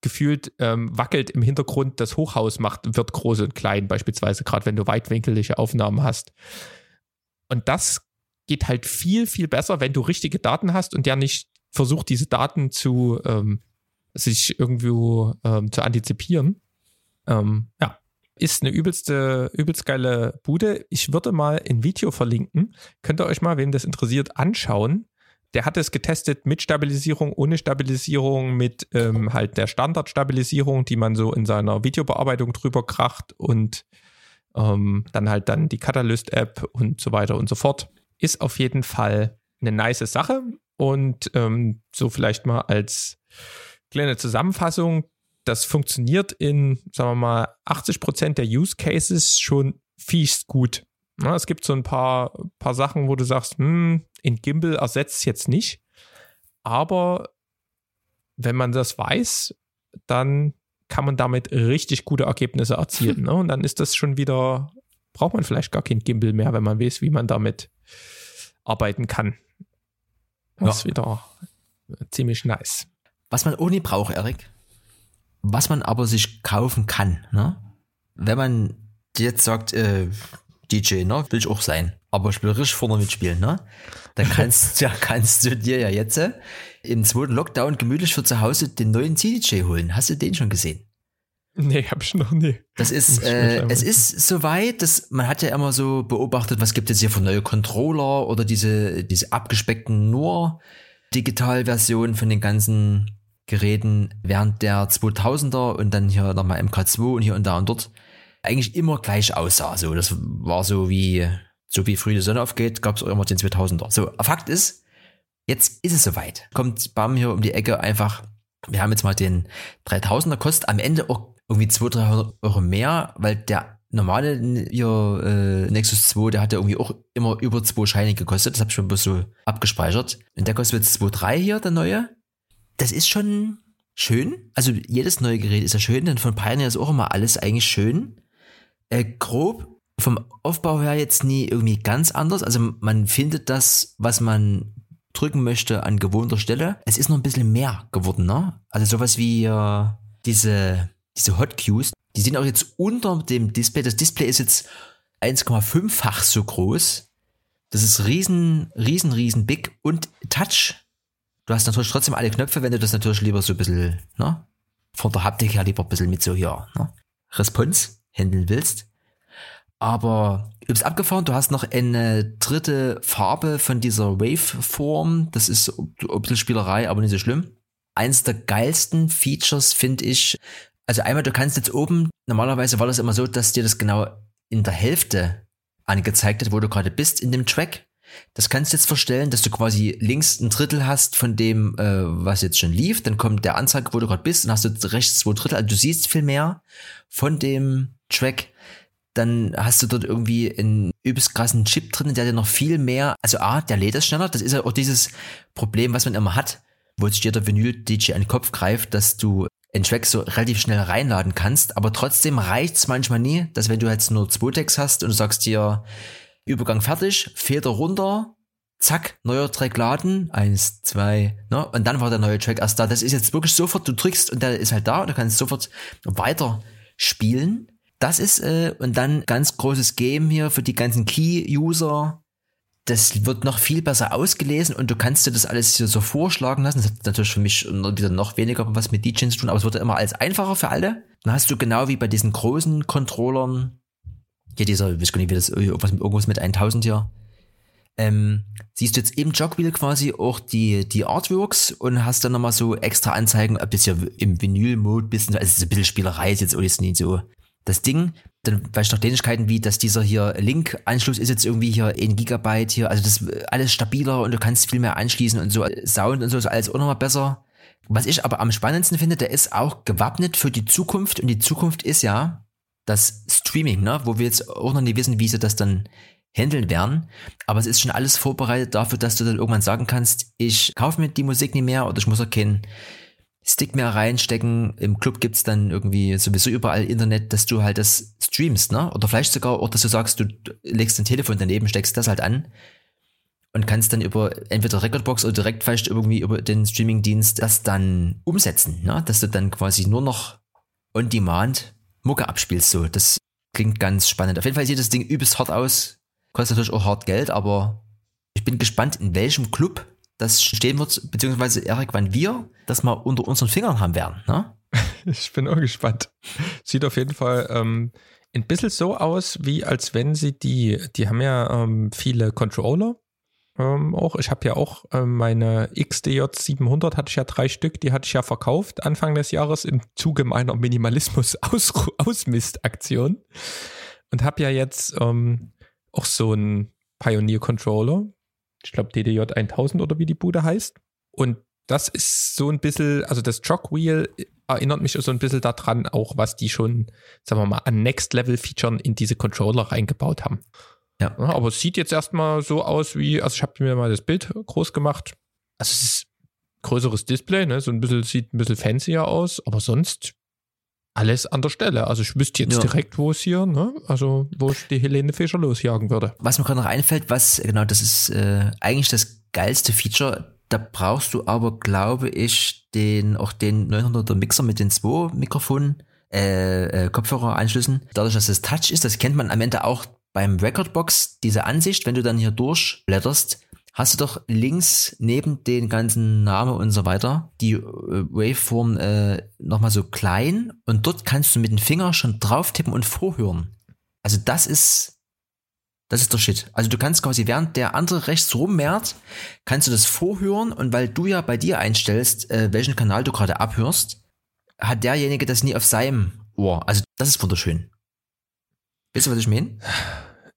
gefühlt ähm, wackelt im Hintergrund das Hochhaus macht, wird groß und klein, beispielsweise, gerade wenn du weitwinkelige Aufnahmen hast. Und das geht halt viel, viel besser, wenn du richtige Daten hast und der nicht versucht, diese Daten zu ähm, sich irgendwo ähm, zu antizipieren. Ähm, ja, ist eine übelste, übelst geile Bude. Ich würde mal ein Video verlinken. Könnt ihr euch mal, wem das interessiert, anschauen der hat es getestet mit Stabilisierung, ohne Stabilisierung, mit ähm, halt der Standardstabilisierung, die man so in seiner Videobearbeitung drüber kracht und ähm, dann halt dann die Catalyst-App und so weiter und so fort. Ist auf jeden Fall eine nice Sache und ähm, so vielleicht mal als kleine Zusammenfassung, das funktioniert in, sagen wir mal, 80 Prozent der Use Cases schon fies gut. Na, es gibt so ein paar, paar Sachen, wo du sagst, hm, in Gimbal ersetzt es jetzt nicht. Aber wenn man das weiß, dann kann man damit richtig gute Ergebnisse erzielen. Ne? Und dann ist das schon wieder, braucht man vielleicht gar kein Gimbal mehr, wenn man weiß, wie man damit arbeiten kann. Das ja. ist wieder ziemlich nice. Was man ohne braucht, Erik, was man aber sich kaufen kann, ne? wenn man jetzt sagt, äh, DJ, ne? Will ich auch sein. Aber ich will richtig vorne mitspielen, ne? Dann kannst, ja, kannst du dir ja jetzt äh, im zweiten Lockdown gemütlich für zu Hause den neuen CDJ holen. Hast du den schon gesehen? Nee, hab ich noch nie. Das ist, äh, es ist soweit, dass man hat ja immer so beobachtet, was gibt es hier für neue Controller oder diese, diese abgespeckten nur Digitalversionen von den ganzen Geräten während der 2000er und dann hier nochmal MK2 und hier und da und dort eigentlich immer gleich aussah. So, das war so wie, so wie früh die Sonne aufgeht, gab es auch immer den 2000er. So, Fakt ist, jetzt ist es soweit. Kommt Bam hier um die Ecke einfach, wir haben jetzt mal den 3000er, kostet am Ende auch irgendwie 200, 300 Euro mehr, weil der normale hier, äh, Nexus 2, der hat ja irgendwie auch immer über zwei Scheine gekostet. Das habe ich schon bloß so abgespeichert. Und der kostet jetzt 2,3 hier, der neue. Das ist schon schön. Also jedes neue Gerät ist ja schön, denn von Pioneer ist auch immer alles eigentlich schön äh, grob vom Aufbau her jetzt nie irgendwie ganz anders. Also man findet das, was man drücken möchte, an gewohnter Stelle. Es ist noch ein bisschen mehr geworden, ne? Also sowas wie äh, diese, diese Hotkeys, die sind auch jetzt unter dem Display. Das Display ist jetzt 1,5-fach so groß. Das ist riesen, riesen, riesen big und Touch. Du hast natürlich trotzdem alle Knöpfe, wenn du das natürlich lieber so ein bisschen, ne? Von der Haptik her lieber ein bisschen mit so hier, ne? Response handeln willst. Aber du bist abgefahren, du hast noch eine dritte Farbe von dieser Waveform. Das ist ein bisschen Spielerei, aber nicht so schlimm. Eins der geilsten Features finde ich, also einmal, du kannst jetzt oben, normalerweise war das immer so, dass dir das genau in der Hälfte angezeigt hat, wo du gerade bist in dem Track. Das kannst du jetzt verstellen, dass du quasi links ein Drittel hast von dem, äh, was jetzt schon lief. Dann kommt der Anzeige, wo du gerade bist, und hast du rechts zwei Drittel. Also du siehst viel mehr von dem Track. Dann hast du dort irgendwie einen übelst krassen Chip drin, der dir noch viel mehr, also A, der lädt es schneller. Das ist ja auch dieses Problem, was man immer hat, wo sich dir der Vinyl-DJ an den Kopf greift, dass du einen Track so relativ schnell reinladen kannst. Aber trotzdem reicht's manchmal nie, dass wenn du jetzt nur zwei Decks hast und du sagst dir, Übergang fertig, Feder runter, zack, neuer Track laden, eins, zwei, ne, und dann war der neue Track erst da. Das ist jetzt wirklich sofort, du drückst und der ist halt da und du kannst sofort weiter spielen. Das ist, äh, und dann ganz großes Game hier für die ganzen Key-User. Das wird noch viel besser ausgelesen und du kannst dir das alles hier so vorschlagen lassen. Das hat natürlich für mich wieder noch weniger was mit DJs zu tun, aber es wird immer alles einfacher für alle. Dann hast du genau wie bei diesen großen Controllern hier dieser, ich weiß gar nicht, wie das, irgendwas mit, irgendwas mit 1000 hier, ähm, siehst du jetzt im Jogwheel quasi auch die, die Artworks und hast dann nochmal so extra Anzeigen, ob das ja im Vinyl-Mode bist, also es ist ein bisschen Spielerei, ist jetzt auch nicht so das Ding. Dann weißt du noch Kleinigkeiten wie, dass dieser hier Link-Anschluss ist jetzt irgendwie hier in Gigabyte hier, also das ist alles stabiler und du kannst viel mehr anschließen und so Sound und so ist alles auch nochmal besser. Was ich aber am spannendsten finde, der ist auch gewappnet für die Zukunft und die Zukunft ist ja, das Streaming, ne, wo wir jetzt auch noch nicht wissen, wie sie das dann handeln werden. Aber es ist schon alles vorbereitet dafür, dass du dann irgendwann sagen kannst, ich kaufe mir die Musik nicht mehr oder ich muss auch keinen Stick mehr reinstecken. Im Club gibt's dann irgendwie sowieso überall Internet, dass du halt das streamst, ne? Oder vielleicht sogar auch, dass du sagst, du legst ein Telefon daneben, steckst das halt an und kannst dann über entweder Recordbox oder direkt vielleicht irgendwie über den Streamingdienst das dann umsetzen, ne? Dass du dann quasi nur noch on demand Mucke abspielst. So, das klingt ganz spannend. Auf jeden Fall sieht das Ding übelst hart aus. Kostet natürlich auch hart Geld, aber ich bin gespannt, in welchem Club das stehen wird, beziehungsweise Erik, wann wir das mal unter unseren Fingern haben werden. Ne? Ich bin auch gespannt. Sieht auf jeden Fall ähm, ein bisschen so aus, wie als wenn sie die, die haben ja ähm, viele Controller ähm, auch. Ich habe ja auch ähm, meine XDJ 700 hatte ich ja drei Stück, die hatte ich ja verkauft Anfang des Jahres im Zuge meiner Minimalismus-Ausmistaktion und habe ja jetzt ähm, auch so einen Pioneer-Controller. Ich glaube DDJ 1000 oder wie die Bude heißt. Und das ist so ein bisschen, also das Jogwheel erinnert mich so ein bisschen daran, auch was die schon, sagen wir mal, an Next-Level-Featuren in diese Controller reingebaut haben. Ja. ja. Aber es sieht jetzt erstmal so aus wie, also ich habe mir mal das Bild groß gemacht. Also es ist größeres Display, ne? So ein bisschen, sieht ein bisschen fancier aus, aber sonst alles an der Stelle. Also ich wüsste jetzt ja. direkt, wo es hier, ne? Also wo ich die Helene Fischer losjagen würde. Was mir gerade noch einfällt, was, genau, das ist äh, eigentlich das geilste Feature. Da brauchst du aber, glaube ich, den, auch den 900er Mixer mit den zwei Mikrofonen, äh, äh, Kopfhöreranschlüssen. Dadurch, dass es Touch ist, das kennt man am Ende auch beim Recordbox diese Ansicht, wenn du dann hier durchblätterst, hast du doch links neben den ganzen Namen und so weiter die äh, Waveform äh, nochmal so klein und dort kannst du mit dem Finger schon drauf tippen und vorhören. Also das ist das ist der Shit. Also du kannst quasi während der andere rechts rummehrt, kannst du das vorhören und weil du ja bei dir einstellst, äh, welchen Kanal du gerade abhörst, hat derjenige das nie auf seinem Ohr. Also das ist wunderschön. Weißt du, was ich meine?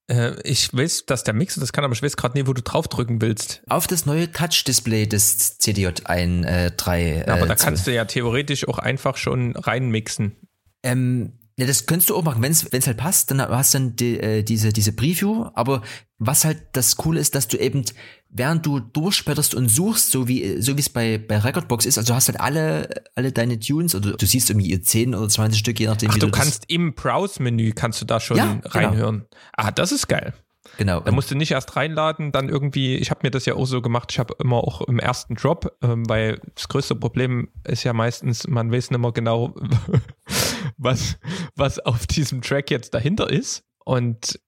Äh, ich weiß, dass der Mixer das kann, aber ich weiß gerade nicht, wo du draufdrücken willst. Auf das neue Touch-Display des CDJ 1.3. Äh, ja, aber da kannst du ja theoretisch auch einfach schon reinmixen. Ähm, ja, das könntest du auch machen, wenn es halt passt, dann hast du dann die, äh, diese diese Preview. Aber was halt das Coole ist, dass du eben während du durchspätterst und suchst, so wie so wie es bei bei Recordbox ist, also du hast halt alle alle deine Tunes oder du siehst irgendwie 10 oder 20 Stück je nachdem. Ach, wie du, du kannst im Browse-Menü kannst du da schon ja, genau. reinhören. Genau. Ah, das ist geil. Genau. Da musst du nicht erst reinladen, dann irgendwie, ich habe mir das ja auch so gemacht, ich habe immer auch im ersten Drop, ähm, weil das größte Problem ist ja meistens, man weiß nicht mehr genau, was, was auf diesem Track jetzt dahinter ist. Und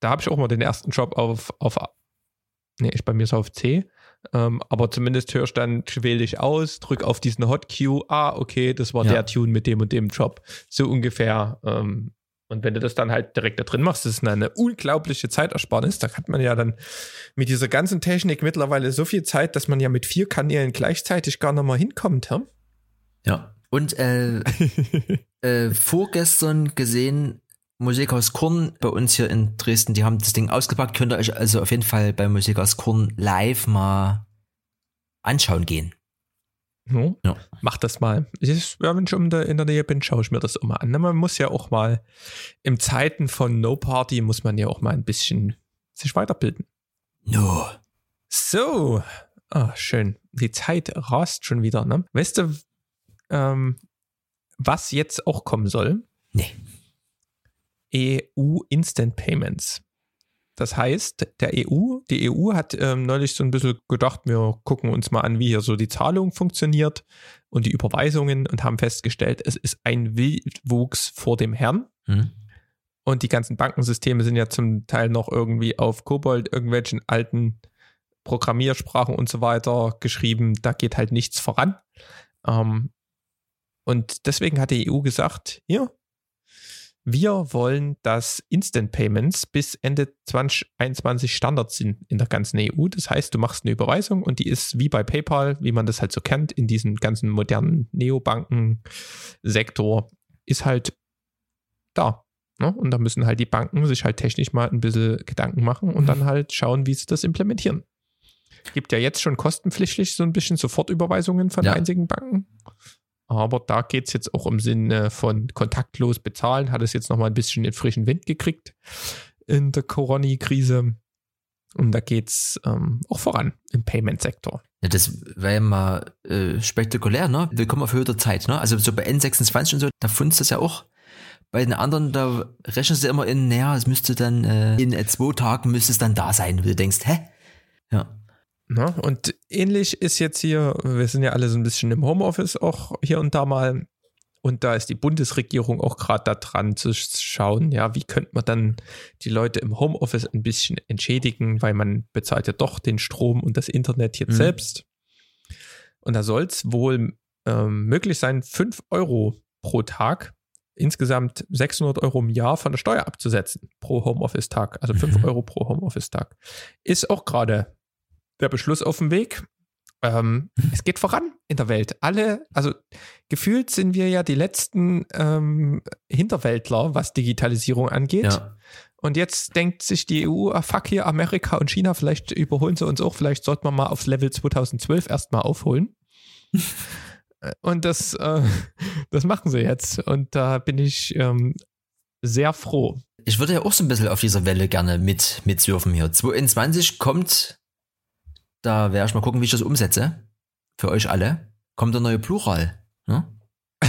da habe ich auch mal den ersten Drop auf, auf nee, ich bei mir so auf C. Ähm, aber zumindest hörst du dann, wähle ich aus, drück auf diesen Hot Cue, ah, okay, das war ja. der Tune mit dem und dem Drop. So ungefähr ähm, und wenn du das dann halt direkt da drin machst, das ist eine unglaubliche Zeitersparnis. Da hat man ja dann mit dieser ganzen Technik mittlerweile so viel Zeit, dass man ja mit vier Kanälen gleichzeitig gar noch mal hinkommt. Ja. ja. Und äh, äh, vorgestern gesehen, Musikhaus Korn bei uns hier in Dresden, die haben das Ding ausgepackt. Könnt ihr euch also auf jeden Fall bei Musikhaus Korn live mal anschauen gehen. No? Ja. Mach das mal. Ich, ja, wenn ich um der, in der Nähe bin, schaue ich mir das immer an. Man muss ja auch mal, im Zeiten von No Party muss man ja auch mal ein bisschen sich weiterbilden. No. So. Ah, schön. Die Zeit rast schon wieder, ne? Weißt du, ähm, was jetzt auch kommen soll? Nee. EU Instant Payments. Das heißt, der EU, die EU hat ähm, neulich so ein bisschen gedacht, wir gucken uns mal an, wie hier so die Zahlung funktioniert und die Überweisungen und haben festgestellt, es ist ein Wildwuchs vor dem Herrn. Hm? Und die ganzen Bankensysteme sind ja zum Teil noch irgendwie auf Kobold, irgendwelchen alten Programmiersprachen und so weiter geschrieben. Da geht halt nichts voran. Ähm, und deswegen hat die EU gesagt, hier, wir wollen, dass Instant Payments bis Ende 2021 Standard sind in der ganzen EU. Das heißt, du machst eine Überweisung und die ist wie bei PayPal, wie man das halt so kennt, in diesem ganzen modernen Neobanken-Sektor, ist halt da. Ne? Und da müssen halt die Banken sich halt technisch mal ein bisschen Gedanken machen und dann halt schauen, wie sie das implementieren. Gibt ja jetzt schon kostenpflichtig so ein bisschen Sofortüberweisungen von Ja. einzigen Banken. Aber da geht es jetzt auch im Sinne von kontaktlos bezahlen. Hat es jetzt nochmal ein bisschen den frischen Wind gekriegt in der Corona-Krise. Und da geht es ähm, auch voran im Payment-Sektor. Ja, das wäre ja mal äh, spektakulär, ne? Willkommen auf höhere Zeit, ne? Also so bei N26 und so, da funzt das ja auch. Bei den anderen, da rechnen sie immer in, naja, es müsste dann äh, in äh, zwei Tagen müsste es dann da sein. Und du denkst, hä? Ja. Ne? Und ähnlich ist jetzt hier, wir sind ja alle so ein bisschen im Homeoffice auch hier und da mal. Und da ist die Bundesregierung auch gerade da dran zu schauen, ja, wie könnte man dann die Leute im Homeoffice ein bisschen entschädigen, weil man bezahlt ja doch den Strom und das Internet jetzt Mhm. selbst. Und da soll es wohl ähm, möglich sein, 5 Euro pro Tag, insgesamt 600 Euro im Jahr von der Steuer abzusetzen pro Homeoffice-Tag. Also 5 Mhm. Euro pro Homeoffice-Tag. Ist auch gerade der Beschluss auf dem Weg. Ähm, es geht voran in der Welt. Alle, also gefühlt sind wir ja die letzten ähm, Hinterwäldler, was Digitalisierung angeht. Ja. Und jetzt denkt sich die EU, ah, fuck hier, Amerika und China, vielleicht überholen sie uns auch, vielleicht sollten wir mal aufs Level 2012 erstmal aufholen. Und das, äh, das machen sie jetzt. Und da bin ich ähm, sehr froh. Ich würde ja auch so ein bisschen auf dieser Welle gerne mit, mitsurfen hier. 2021 kommt, da werde ich mal gucken, wie ich das umsetze. Für euch alle. Kommt der neue Plural. Ne?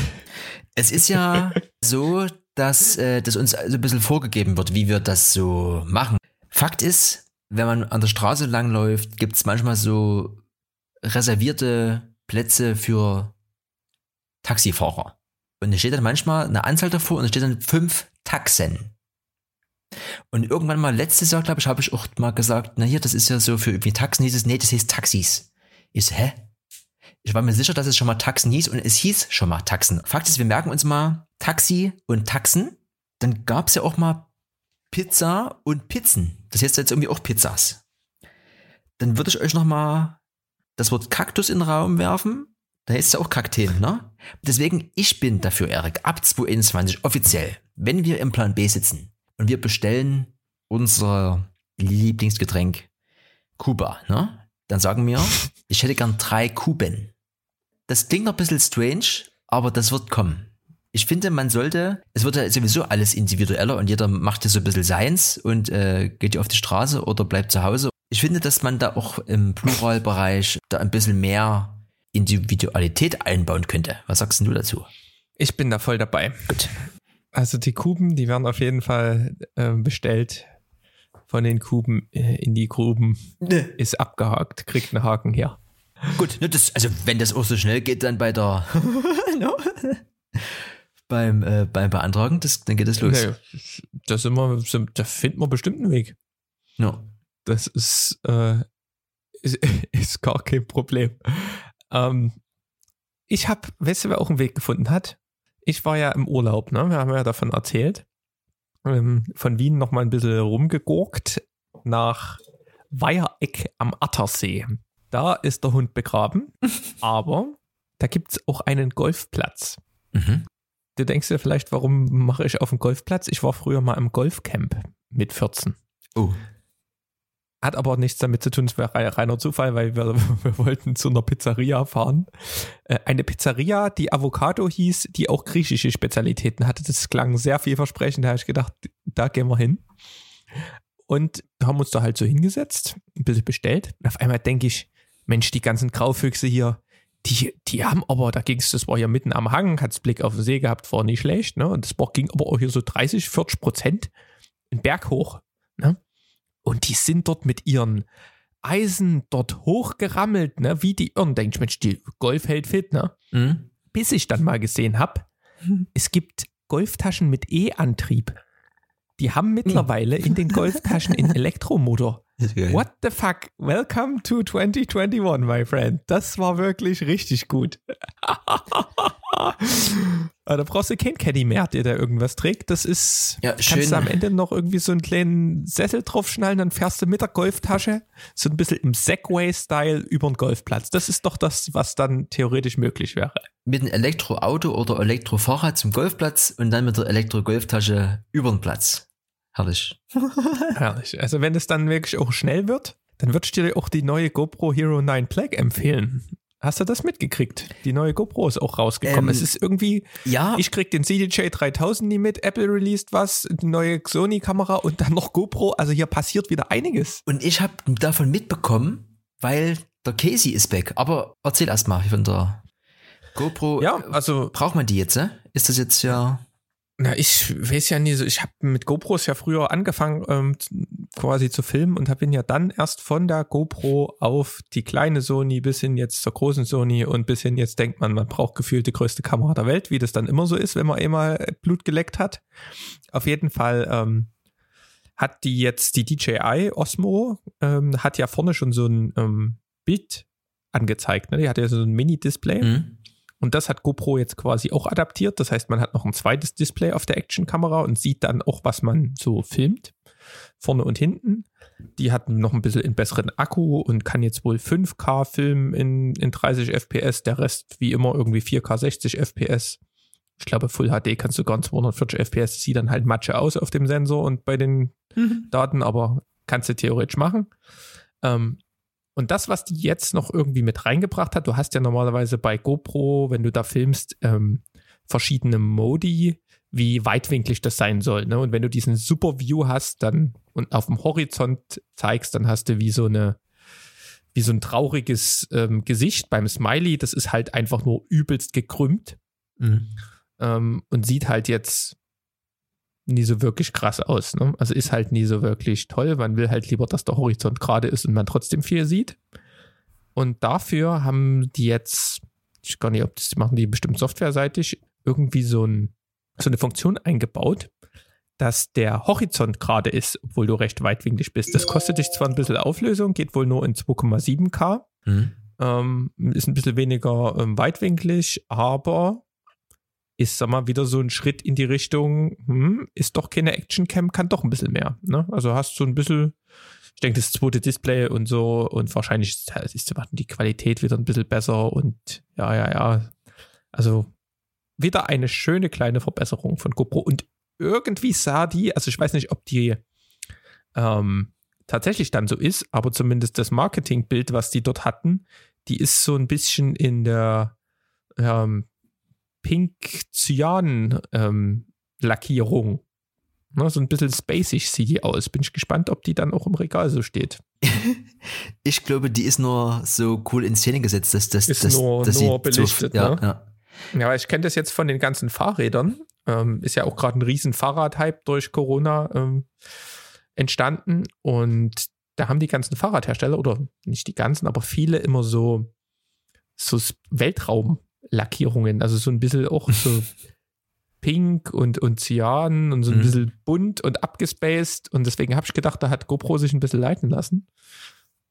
Es ist ja so, dass äh, das uns also ein bisschen vorgegeben wird, wie wir das so machen. Fakt ist, wenn man an der Straße langläuft, gibt es manchmal so reservierte Plätze für Taxifahrer. Und da steht dann manchmal eine Anzahl davor und da steht dann fünf Taxen. Und irgendwann mal letztes Jahr, glaube ich, habe ich auch mal gesagt, na hier, das ist ja so für irgendwie Taxen hieß es, nee, das hieß Taxis. Ich so, hä? Ich war mir sicher, dass es schon mal Taxen hieß und es hieß schon mal Taxen. Fakt ist, wir merken uns mal Taxi und Taxen. Dann gab es ja auch mal Pizza und Pizzen. Das heißt jetzt irgendwie auch Pizzas. Dann würde ich euch noch mal das Wort Kaktus in den Raum werfen. Da ist ja auch Kakteen, ne? Deswegen, ich bin dafür, Erik, ab 2021 offiziell, wenn wir im Plan B sitzen und wir bestellen unser Lieblingsgetränk Kuba, ne? Dann sagen wir, ich hätte gern drei Kuben. Das klingt noch ein bisschen strange, aber das wird kommen. Ich finde, man sollte, es wird ja sowieso alles individueller und jeder macht ja so ein bisschen seins und äh, geht ja auf die Straße oder bleibt zu Hause. Ich finde, dass man da auch im Pluralbereich da ein bisschen mehr Individualität einbauen könnte. Was sagst du dazu? Ich bin da voll dabei. Gut. Also die Kuben, die werden auf jeden Fall äh, bestellt. Von den Kuben äh, in die Gruben ist abgehakt, kriegt einen Haken her. Gut, ne, das, also wenn das auch so schnell geht, dann bei der no? beim, äh, beim Beantragen, das, dann geht es los. Nee, da, sind wir, da finden wir bestimmt einen Weg. No. Das ist, äh, ist, ist gar kein Problem. Ähm, ich habe, weißt du, wer auch einen Weg gefunden hat? Ich war ja im Urlaub, ne? Wir haben ja davon erzählt. Ähm, von Wien noch mal ein bisschen rumgegurkt nach Weiereck am Attersee. Da ist der Hund begraben, aber da gibt es auch einen Golfplatz. Mhm. du denkst dir vielleicht, warum mache ich auf dem Golfplatz? Ich war früher mal im Golfcamp mit 14. Oh. Hat aber nichts damit zu tun, es wäre reiner Zufall, weil wir, wir wollten zu einer Pizzeria fahren. Äh, eine Pizzeria, die Avocado hieß, die auch griechische Spezialitäten hatte. Das klang sehr vielversprechend. Da habe ich gedacht, da gehen wir hin. Und haben uns da halt so hingesetzt, ein bisschen bestellt. Und auf einmal denke ich, Mensch, die ganzen Graufüchse hier, die, die haben aber, da ging es, das war hier mitten am Hang, hat's Blick auf den See gehabt, war nicht schlecht, ne? Und das ging aber auch hier so 30, 40 Prozent einen Berg hoch, ne? Und die sind dort mit ihren Eisen dort hochgerammelt, ne? Wie die Irren. Denkst Mensch, die Golf hält fit, ne? Mhm. Bis ich dann mal gesehen habe, es gibt Golftaschen mit E-Antrieb. Die haben mittlerweile in den Golftaschen einen Elektromotor. What the fuck? Welcome to 2021, my friend. Das war wirklich richtig gut. Da brauchst du keinen Caddy mehr, der da irgendwas trägt. Das ist, Ja, kannst schön. du am Ende noch irgendwie so einen kleinen Sessel draufschnallen, dann fährst du mit der Golftasche so ein bisschen im Segway-Style über den Golfplatz. Das ist doch das, was dann theoretisch möglich wäre. Mit einem Elektroauto oder Elektrofahrrad zum Golfplatz und dann mit der Elektro-Golftasche über den Platz. Herrlich. Herrlich. Also wenn es dann wirklich auch schnell wird, dann würde ich dir auch die neue GoPro Hero 9 Black empfehlen. Hast du das mitgekriegt? Die neue GoPro ist auch rausgekommen. Ähm, es ist irgendwie, Ja, ich krieg den CDJ 3000 nie mit, Apple released was, die neue Sony-Kamera und dann noch GoPro. Also hier passiert wieder einiges. und ich habe davon mitbekommen, weil der Casey ist back. Aber erzähl erst mal von der GoPro. Ja, also Braucht man die jetzt? äh? Ist das jetzt ja. Na, ich weiß ja nie so, ich habe mit GoPros ja früher angefangen, ähm, quasi zu filmen und bin ja dann erst von der GoPro auf die kleine Sony bis hin jetzt zur großen Sony und bis hin jetzt denkt man, man braucht gefühlt die größte Kamera der Welt, wie das dann immer so ist, wenn man einmal Blut geleckt hat. Auf jeden Fall ähm, hat die jetzt die DJI Osmo, ähm, hat ja vorne schon so ein ähm, Bild angezeigt, ne? Die hat ja so ein Mini-Display. Hm? Und das hat GoPro jetzt quasi auch adaptiert. Das heißt, man hat noch ein zweites Display auf der Actionkamera und sieht dann auch, was man so filmt. Vorne und hinten. Die hat noch ein bisschen einen besseren Akku und kann jetzt wohl 5K filmen in, in 30 FPS. Der Rest wie immer irgendwie 4K 60 FPS. Ich glaube, Full HD kannst du gar 240 FPS. Sieht dann halt Matsche aus auf dem Sensor und bei den Daten, aber kannst du theoretisch machen. Ähm, und das, was die jetzt noch irgendwie mit reingebracht hat, du hast ja normalerweise bei GoPro, wenn du da filmst, ähm, verschiedene Modi, wie weitwinklig das sein soll. Ne? Und wenn du diesen Super View hast, dann und auf dem Horizont zeigst, dann hast du wie so eine wie so ein trauriges ähm, Gesicht beim Smiley. Das ist halt einfach nur übelst gekrümmt Hm. ähm, und sieht halt jetzt nie so wirklich krass aus. Ne? Also ist halt nie so wirklich toll. Man will halt lieber, dass der Horizont gerade ist und man trotzdem viel sieht. Und dafür haben die jetzt, ich weiß gar nicht, ob das machen die bestimmt softwareseitig, irgendwie so, ein, so eine Funktion eingebaut, dass der Horizont gerade ist, obwohl du recht weitwinklig bist. Das kostet dich zwar ein bisschen Auflösung, geht wohl nur in 2,7K, Hm. ähm, ist ein bisschen weniger ähm, weitwinklig, aber ist, sag mal, wieder so ein Schritt in die Richtung, hm, ist doch keine Actioncam, kann doch ein bisschen mehr. Ne? Also hast du ein bisschen, ich denke, das zweite Display und so und wahrscheinlich ist, ist die Qualität wieder ein bisschen besser und ja, ja, ja. Also wieder eine schöne kleine Verbesserung von GoPro und irgendwie sah die, also ich weiß nicht, ob die ähm, tatsächlich dann so ist, aber zumindest das Marketingbild, was die dort hatten, die ist so ein bisschen in der ähm, Pink-Cyan-Lackierung. ne, so ein bisschen spacig sieht die aus. Bin ich gespannt, ob die dann auch im Regal so steht. Ich glaube, die ist nur so cool in Szene gesetzt, dass das Ist dass, nur- dass nur belichtet, so, ja, ne? ja. Ja, ich kenne das jetzt von den ganzen Fahrrädern. Ähm, ist ja auch gerade ein riesen Fahrradhype durch Corona ähm, entstanden. Und da haben die ganzen Fahrradhersteller, oder nicht die ganzen, aber viele immer so, so S- Weltraumlackierungen. Also so ein bisschen auch so pink und, und cyan und so ein Mhm. bisschen bunt und abgespaced. Und deswegen habe ich gedacht, da hat GoPro sich ein bisschen leiten lassen.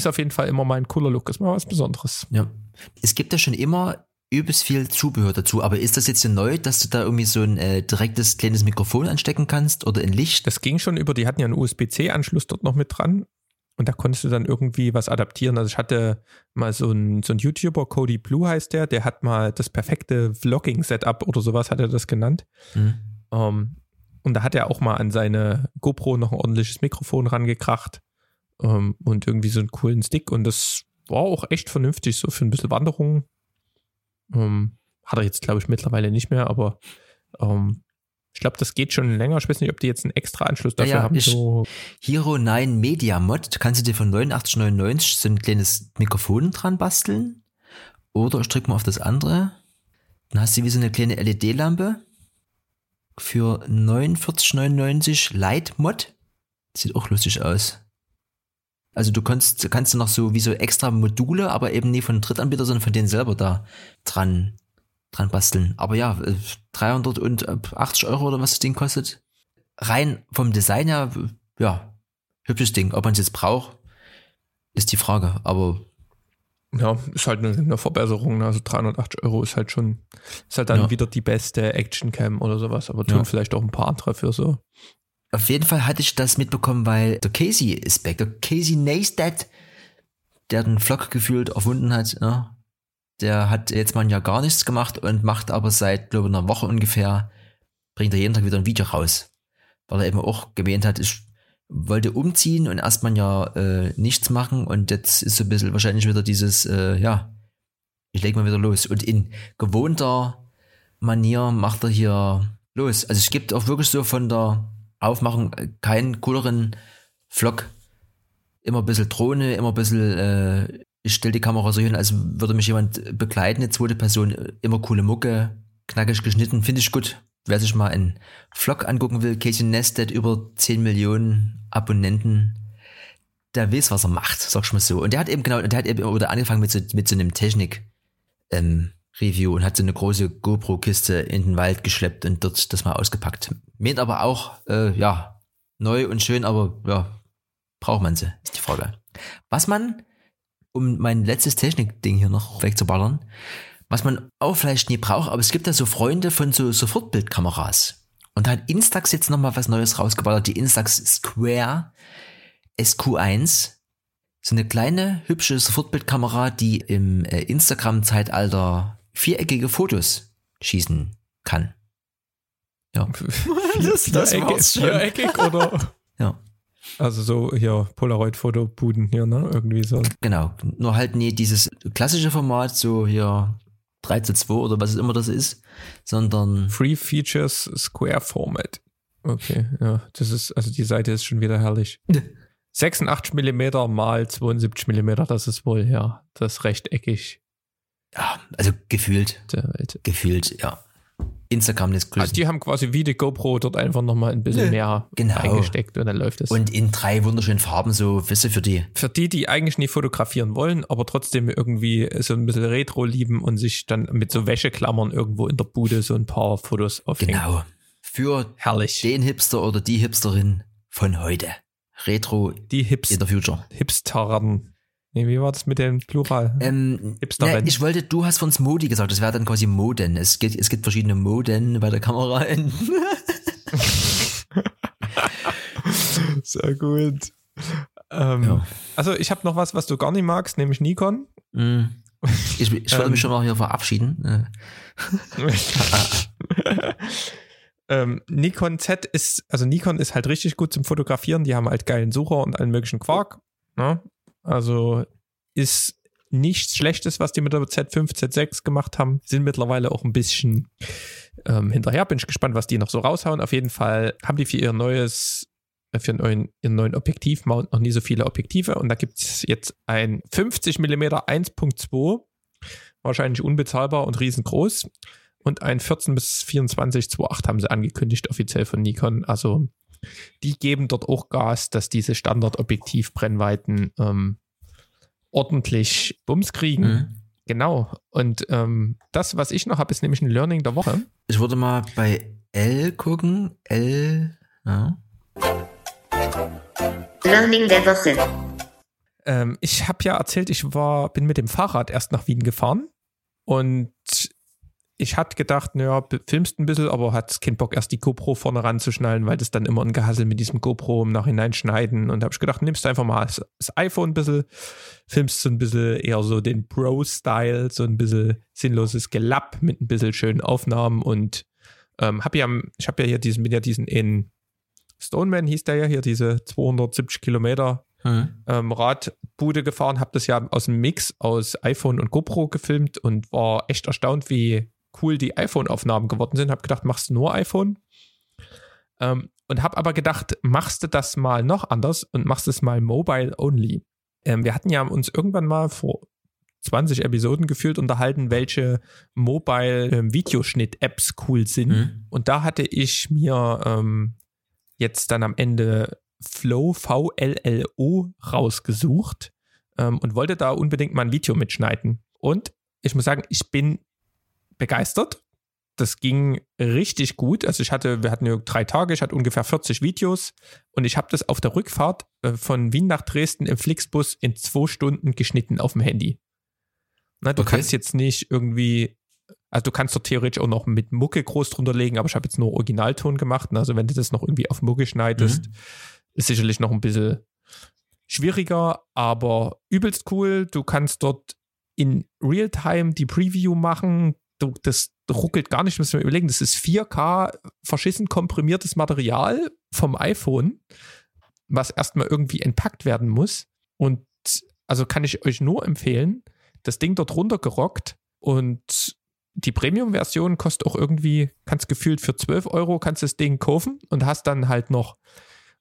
Ist auf jeden Fall immer mal ein cooler Look, ist mal was Besonderes. Ja. Es gibt ja schon immer übelst viel Zubehör dazu, aber ist das jetzt so neu, dass du da irgendwie so ein äh, direktes kleines Mikrofon anstecken kannst oder ein Licht? Das ging schon über, die hatten ja einen USB-C-Anschluss dort noch mit dran. Und da konntest du dann irgendwie was adaptieren. Also ich hatte mal so ein, so ein YouTuber, Cody Blue heißt der, der hat mal das perfekte Vlogging-Setup oder sowas hat er das genannt. Mhm. Um, ähm, und da hat er auch mal an seine GoPro noch ein ordentliches Mikrofon rangekracht um, ähm, und irgendwie so einen coolen Stick. Und das war auch echt vernünftig, so für ein bisschen Wanderung. Um, ähm, hat er jetzt, glaube ich, mittlerweile nicht mehr, aber ich glaube, das geht schon länger. Ich weiß nicht, ob die jetzt einen extra Anschluss dafür ja, ja, haben. So Hero 9 Media Mod. Kannst du dir von 89,99 so ein kleines Mikrofon dran basteln? Oder ich drücke mal auf das andere. Dann hast du wie so eine kleine LED-Lampe für 49,99 Light Mod. Sieht auch lustig aus. Also du kannst, kannst du noch so wie so extra Module, aber eben nie von Drittanbieter, sondern von denen selber da dran dran basteln. Aber ja, 380 äh, Euro oder was das Ding kostet. Rein vom Design her, ja, hübsches Ding. Ob man es jetzt braucht, ist die Frage. Aber ja, ist halt eine, eine, Verbesserung. Ne? Also 380 Euro ist halt schon, ist halt dann ja. wieder die beste Action Cam oder sowas, aber tun ja. vielleicht auch ein paar andere für so. Auf jeden Fall hatte ich das mitbekommen, weil der Casey ist back. Der Casey Neistat, der den Vlog gefühlt erfunden hat, ja, der hat jetzt mal ein Jahr gar nichts gemacht und macht aber seit, glaube ich, einer Woche ungefähr, bringt er jeden Tag wieder ein Video raus. Weil er eben auch gemeint hat, ich wollte umziehen und erstmal ein Jahr äh, nichts machen und jetzt ist so ein bisschen wahrscheinlich wieder dieses, äh, ja, ich leg mal wieder los. Und in gewohnter Manier macht er hier los. Also es gibt auch wirklich so von der Aufmachung keinen cooleren Vlog. Immer ein bisschen Drohne, immer ein bisschen äh, ich stelle die Kamera so hin, als würde mich jemand begleiten, eine zweite Person, immer coole Mucke, knackig geschnitten, finde ich gut. Wer sich mal einen Vlog angucken will, Casey Nested, über 10 Millionen Abonnenten, der weiß, was er macht, sag ich mal so. Und der hat eben genau, der hat eben oder angefangen mit so, mit so einem Technik, ähm, Review und hat so eine große GoPro-Kiste in den Wald geschleppt und dort das mal ausgepackt. Meint aber auch, äh, ja, neu und schön, aber ja, braucht man sie, ist die Frage. Was man um mein letztes Technik-Ding hier noch wegzuballern, was man auch vielleicht nie braucht, aber es gibt ja so Freunde von so Sofortbildkameras. Und da hat Instax jetzt nochmal was Neues rausgeballert, die Instax Square SQ1. So eine kleine, hübsche Sofortbildkamera, die im äh, Instagram-Zeitalter viereckige Fotos schießen kann. Ja. das, das Viereckig, viereckig oder? Ja. Also so hier Polaroid-Fotobuden hier, ne? Irgendwie so. Genau. Nur halt nie dieses klassische Format, so hier 3 zu 2 oder was immer das ist, sondern. Free Features Square Format. Okay, ja. Das ist, also die Seite ist schon wieder herrlich. 86 mm mal 72 mm, das ist wohl, ja, das rechteckig. Ja, also gefühlt. Gefühlt, ja. Instagram lässt grüßen. Also die haben quasi wie die GoPro dort einfach nochmal ein bisschen mehr genau. eingesteckt und dann läuft es. Und in drei wunderschönen Farben so, wisse für die. Für die, die eigentlich nie fotografieren wollen, aber trotzdem irgendwie so ein bisschen Retro lieben und sich dann mit so Wäscheklammern irgendwo in der Bude so ein paar Fotos aufhängen. Genau. Für Herrlich. den Hipster oder die Hipsterin von heute. Retro die Hips in der Future. Hipsteren. Nee, wie war das mit dem Plural? Ähm, ne, ich wollte, du hast von uns Modi gesagt, das wäre dann quasi Moden. Es gibt, es gibt verschiedene Moden bei der Kamera. Sehr gut. Ähm, ja. Also ich habe noch was, was du gar nicht magst, nämlich Nikon. Mm. Ich, ich würde ähm, mich schon mal hier verabschieden. ähm, Nikon Z ist, also Nikon ist halt richtig gut zum Fotografieren. Die haben halt geilen Sucher und allen möglichen Quark. Ne? Also ist nichts Schlechtes, was die mit der Z5, Z6 gemacht haben. Sind mittlerweile auch ein bisschen ähm, hinterher. Bin ich gespannt, was die noch so raushauen. Auf jeden Fall haben die für ihr neues, äh, für ihren, ihren neuen Objektivmount noch nie so viele Objektive. Und da gibt es jetzt ein 50 mm 1.2, wahrscheinlich unbezahlbar und riesengroß. Und ein 14 bis 24 2.8 haben sie angekündigt, offiziell von Nikon. Also die geben dort auch Gas, dass diese Standardobjektiv-Brennweiten ähm, ordentlich Bums kriegen. Mhm. Genau. Und ähm, das, was ich noch habe, ist nämlich ein Learning der Woche. Ich würde mal bei L gucken. L. Ja. Learning der Woche. Ähm, ich habe ja erzählt, ich war, bin mit dem Fahrrad erst nach Wien gefahren und ich hatte gedacht, naja, filmst ein bisschen, aber hat keinen Bock, erst die GoPro vorne ranzuschnallen, weil das dann immer ein Gehassel mit diesem GoPro im Nachhinein schneiden. Und habe ich gedacht, nimmst du einfach mal das, iPhone ein bisschen, filmst so ein bisschen eher so den Pro-Style, so ein bisschen sinnloses Gelapp mit ein bisschen schönen Aufnahmen und ähm, hab ja, ich habe ja hier diesen, bin ja diesen in Stoneman hieß der ja hier, diese 270 Kilometer hm. ähm, Radbude gefahren, habe das ja aus dem Mix aus iPhone und GoPro gefilmt und war echt erstaunt, wie cool die iPhone-Aufnahmen geworden sind. Habe gedacht, machst du nur iPhone? Ähm, und habe aber gedacht, machst du das mal noch anders und machst es mal mobile only. Ähm, wir hatten ja uns irgendwann mal vor 20 Episoden gefühlt unterhalten, welche Mobile-Videoschnitt-Apps ähm, cool sind. Mhm. Und da hatte ich mir ähm, jetzt dann am Ende Flow VLLO rausgesucht ähm, und wollte da unbedingt mal ein Video mitschneiden. Und ich muss sagen, ich bin begeistert. Das ging richtig gut. Also ich hatte, wir hatten ja drei Tage, ich hatte ungefähr 40 Videos und ich habe das auf der Rückfahrt äh, von Wien nach Dresden im Flixbus in zwei Stunden geschnitten auf dem Handy. Na, du okay. kannst jetzt nicht irgendwie, also du kannst dort theoretisch auch noch mit Mucke groß drunter legen, aber ich habe jetzt nur Originalton gemacht. Also wenn du das noch irgendwie auf Mucke schneidest, mhm. ist sicherlich noch ein bisschen schwieriger, aber übelst cool. Du kannst dort in Realtime die Preview machen das ruckelt gar nicht, müssen wir überlegen. Das ist 4K verschissen komprimiertes Material vom iPhone, was erstmal irgendwie entpackt werden muss. Und also kann ich euch nur empfehlen, das Ding dort runtergerockt und die Premium-Version kostet auch irgendwie, kannst gefühlt für 12 Euro kannst das Ding kaufen und hast dann halt noch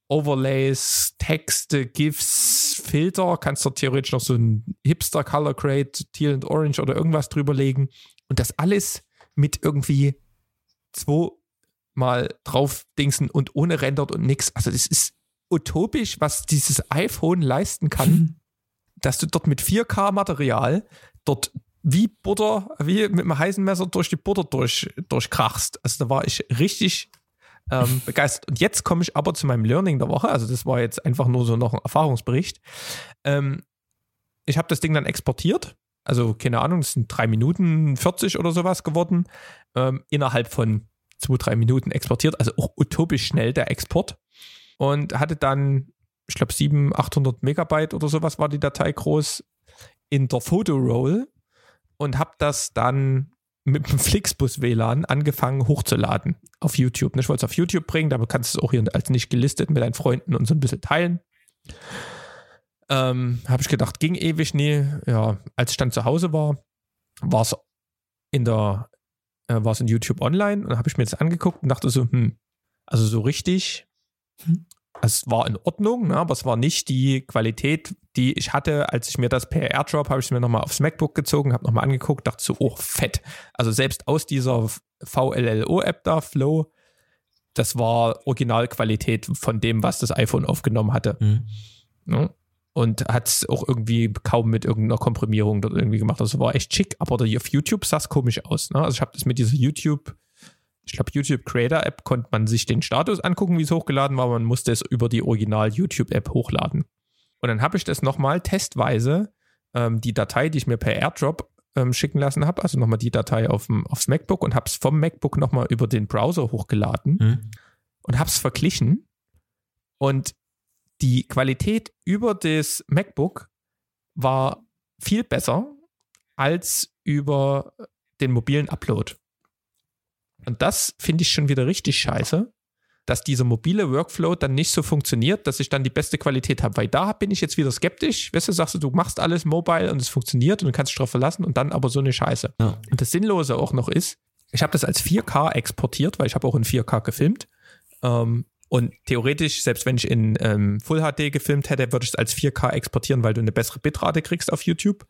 Overlays, Texte, GIFs, Filter, kannst dort theoretisch noch so ein Hipster Color Grade, Teal und Orange oder irgendwas drüberlegen. Und das alles mit irgendwie zweimal drauf dingsen und ohne rendert und nix. Also das ist utopisch, was dieses iPhone leisten kann, dass du dort mit 4K-Material dort wie Butter, wie mit einem heißen Messer durch die Butter durch, durchkrachst. Also da war ich richtig ähm, begeistert. Und jetzt komme ich aber zu meinem Learning der Woche. Also das war jetzt einfach nur so noch ein Erfahrungsbericht. Ähm, ich habe das Ding dann exportiert also keine Ahnung, das sind drei Minuten 40 oder sowas geworden, ähm, innerhalb von zwei, drei Minuten exportiert, also auch utopisch schnell der Export und hatte dann, ich glaube, 700, 800 Megabyte oder sowas war die Datei groß in der Fotoroll und habe das dann mit dem Flixbus WLAN angefangen hochzuladen auf YouTube. Ich wollte es auf YouTube bringen, da kannst du es auch hier als nicht gelistet mit deinen Freunden und so ein bisschen teilen. Ähm, habe ich gedacht, ging ewig. Nee, ja, als ich dann zu Hause war, war es in der, äh, war es in YouTube online und habe ich mir das angeguckt und dachte so, hm, also so richtig, hm. es war in Ordnung, ne, aber es war nicht die Qualität, die ich hatte, als ich mir das per Airdrop, habe ich es mir nochmal aufs MacBook gezogen, habe nochmal angeguckt, dachte so, oh, fett. Also selbst aus dieser VLLO-App da, Flow, das war Originalqualität von dem, was das iPhone aufgenommen hatte. Mhm. Ne? Und hat es auch irgendwie kaum mit irgendeiner Komprimierung dort irgendwie gemacht. Also war echt schick, aber auf YouTube sah es komisch aus. Ne? Also ich habe das mit dieser YouTube, ich glaube YouTube Creator App konnte man sich den Status angucken, wie es hochgeladen war, man musste es über die Original YouTube App hochladen. Und dann habe ich das nochmal testweise, ähm, die Datei, die ich mir per Airdrop ähm, schicken lassen habe, also nochmal die Datei auf aufs MacBook und habe es vom MacBook nochmal über den Browser hochgeladen mhm. und habe es verglichen. Und die Qualität über das MacBook war viel besser als über den mobilen Upload. Und das finde ich schon wieder richtig scheiße, dass dieser mobile Workflow dann nicht so funktioniert, dass ich dann die beste Qualität habe. Weil da bin ich jetzt wieder skeptisch. Weißt du, sagst du, du machst alles mobile und es funktioniert und du kannst dich drauf verlassen und dann aber so eine Scheiße. Ja. Und das Sinnlose auch noch ist, ich habe das als 4K exportiert, weil ich habe auch in 4K gefilmt. Ähm, und theoretisch, selbst wenn ich in ähm, Full HD gefilmt hätte, würde ich es als 4K exportieren, weil du eine bessere Bitrate kriegst auf YouTube.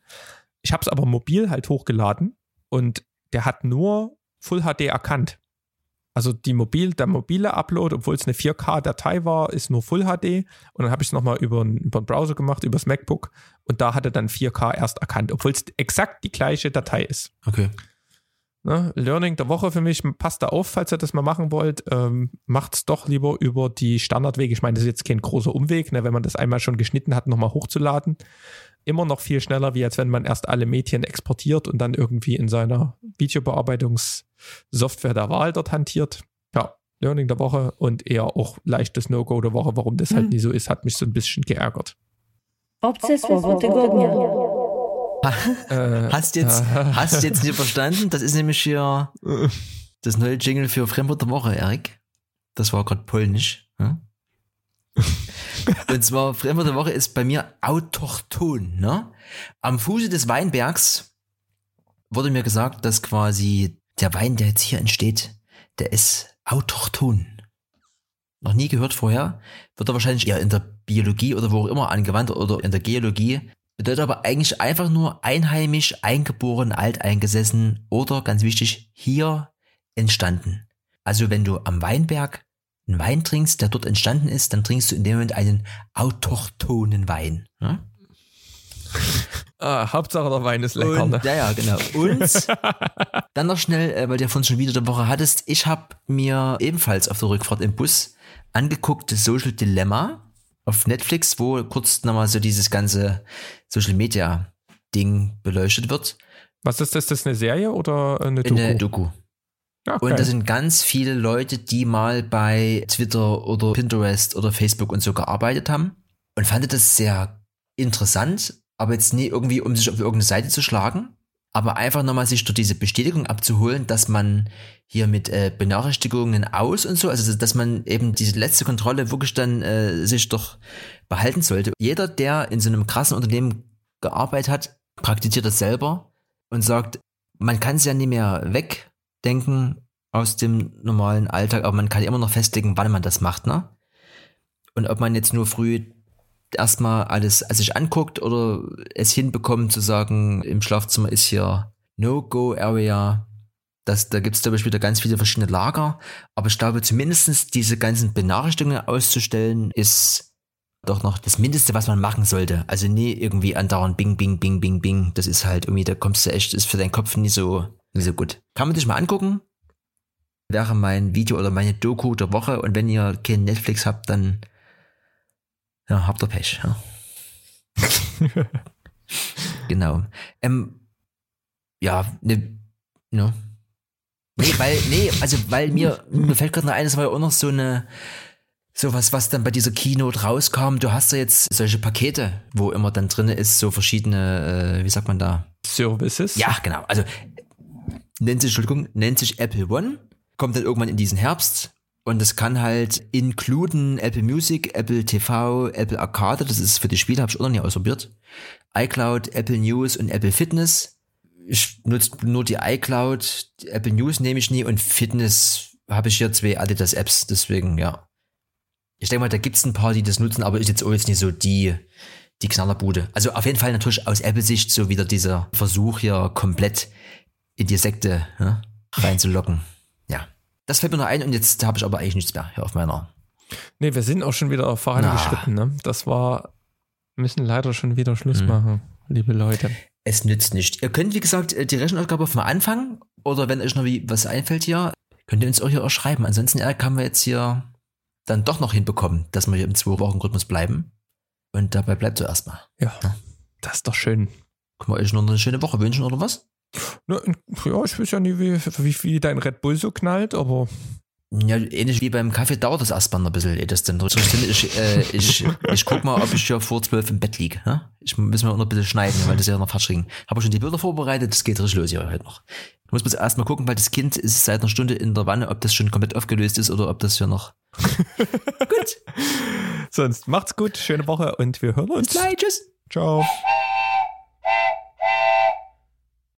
Ich habe es aber mobil halt hochgeladen und der hat nur Full HD erkannt. Also die mobil, der mobile Upload, obwohl es eine 4K-Datei war, ist nur Full HD. Und dann habe ich es nochmal über, über den Browser gemacht, übers MacBook. Und da hat er dann 4K erst erkannt, obwohl es exakt die gleiche Datei ist. Okay. Ne, Learning der Woche für mich, passt da auf, falls ihr das mal machen wollt. Ähm, Macht es doch lieber über die Standardwege. Ich meine, das ist jetzt kein großer Umweg, ne, wenn man das einmal schon geschnitten hat, nochmal hochzuladen. immer noch viel schneller, wie als wenn man erst alle Medien exportiert und dann irgendwie in seiner Videobearbeitungssoftware der Wahl dort hantiert. Ja, Learning der Woche und eher auch leichtes No-Go der Woche. Warum das halt Hm. nie so ist, hat mich so ein bisschen geärgert. Tygodnia. Äh, Hast jetzt, hast jetzt nicht verstanden? Das ist nämlich hier das neue Jingle für Fremdwort der Woche, Erik. Das war gerade polnisch. Hm? Und zwar, Fremdwort der Woche ist bei mir autochthon. Ne? Am Fuße des Weinbergs wurde mir gesagt, dass quasi der Wein, der jetzt hier entsteht, der ist autochthon. Noch nie gehört vorher. Wird er wahrscheinlich eher in der Biologie oder wo auch immer angewandt oder in der Geologie. Bedeutet aber eigentlich einfach nur einheimisch, eingeboren, alteingesessen oder ganz wichtig, hier entstanden. Also wenn du am Weinberg einen Wein trinkst, der dort entstanden ist, dann trinkst du in dem Moment einen autochthonen Wein. Ne? ah, Hauptsache der Wein ist lecker. Und, Ne? ja, ja, genau. Und dann noch schnell, äh, weil du ja vorhin schon wieder der Woche hattest, ich habe mir ebenfalls auf der Rückfahrt im Bus angeguckt, Social Dilemma auf Netflix, wo kurz nochmal so dieses ganze Social Media Ding beleuchtet wird. Was ist das? Das ist eine Serie oder eine In Doku? der Doku. ja, Und geil. da sind ganz viele Leute, die mal bei Twitter oder Pinterest oder Facebook und so gearbeitet haben und fand das sehr interessant, aber jetzt nie irgendwie, um sich auf irgendeine Seite zu schlagen, aber einfach nochmal sich durch diese Bestätigung abzuholen, dass man hier mit äh, Benachrichtigungen aus und so, also dass man eben diese letzte Kontrolle wirklich dann äh, sich doch behalten sollte. Jeder, der in so einem krassen Unternehmen gearbeitet hat, praktiziert das selber und sagt, man kann es ja nie mehr wegdenken aus dem normalen Alltag, aber man kann immer noch festlegen, wann man das macht, ne? Und ob man jetzt nur früh erstmal alles sich anguckt oder es hinbekommt zu sagen, im Schlafzimmer ist hier No-Go-Area. Das, da gibt es, glaube ich, wieder ganz viele verschiedene Lager. Aber ich glaube, zumindest diese ganzen Benachrichtigungen auszustellen, ist doch noch das Mindeste, was man machen sollte. Also nie irgendwie andauernd Bing, Bing, Bing, Bing, Bing. Das ist halt irgendwie, da kommst du echt, ist für deinen Kopf nie so, nie so gut. Kann man sich mal angucken. Wäre mein Video oder meine Doku der Woche. Und wenn ihr kein Netflix habt, dann ja, habt ihr Pech. Ja. genau. Ähm, ja, ne, ne. Nee, weil, nee, also weil mir, mir fällt gerade noch ein, es war ja auch noch so eine, sowas, was dann bei dieser Keynote rauskam. Du hast ja jetzt solche Pakete, wo immer dann drin ist, so verschiedene, äh, wie sagt man da? Services. Ja, genau. Also nennt sich, Entschuldigung, nennt sich Apple One, kommt dann irgendwann in diesen Herbst und es kann halt inkluden Apple Music, Apple TV, Apple Arcade, das ist für die Spiele, habe ich auch noch nie ausprobiert. iCloud, Apple News und Apple Fitness. Ich nutze nur die iCloud, die Apple News nehme ich nie und Fitness habe ich hier zwei Adidas Apps, deswegen ja. Ich denke mal, da gibt's ein paar, die das nutzen, aber ist jetzt auch jetzt nicht so die, die Knallerbude. Also auf jeden Fall natürlich aus Apple-Sicht so wieder dieser Versuch hier komplett in die Sekte ja, reinzulocken. Ja. Das fällt mir noch ein und jetzt habe ich aber eigentlich nichts mehr hier auf meiner. Nee, wir sind auch schon wieder vorangeschritten. Ne? Das war, müssen leider schon wieder Schluss Hm. machen, liebe Leute. Es nützt nicht. Ihr könnt, wie gesagt, die Rechenaufgabe mal anfangen oder wenn euch noch was einfällt hier, könnt ihr uns auch hier auch schreiben. Ansonsten, Erik, haben wir jetzt hier dann doch noch hinbekommen, dass wir hier im Zwei-Wochen-Rhythmus bleiben. Und dabei bleibt so erstmal. Ja, das ist doch schön. Können wir euch noch eine schöne Woche wünschen oder was? Ne, Ja, ich weiß ja nie, wie, wie, wie dein Red Bull so knallt, aber Ja, ähnlich wie beim Kaffee dauert das erstmal ein bisschen, ehe das denn. Ich, äh, ich, ich guck mal, ob ich hier vor zwölf im Bett liege. Ne? Ich muss mir auch noch ein bisschen schneiden, weil das ja noch falsch kriegen. Habe schon die Bilder vorbereitet, das geht richtig los hier heute noch. Ich muss bis erstmal gucken, weil das Kind ist seit einer Stunde in der Wanne, ob das schon komplett aufgelöst ist oder ob das hier noch. sonst macht's gut, schöne Woche und wir hören uns. Bis gleich, tschüss. Ciao.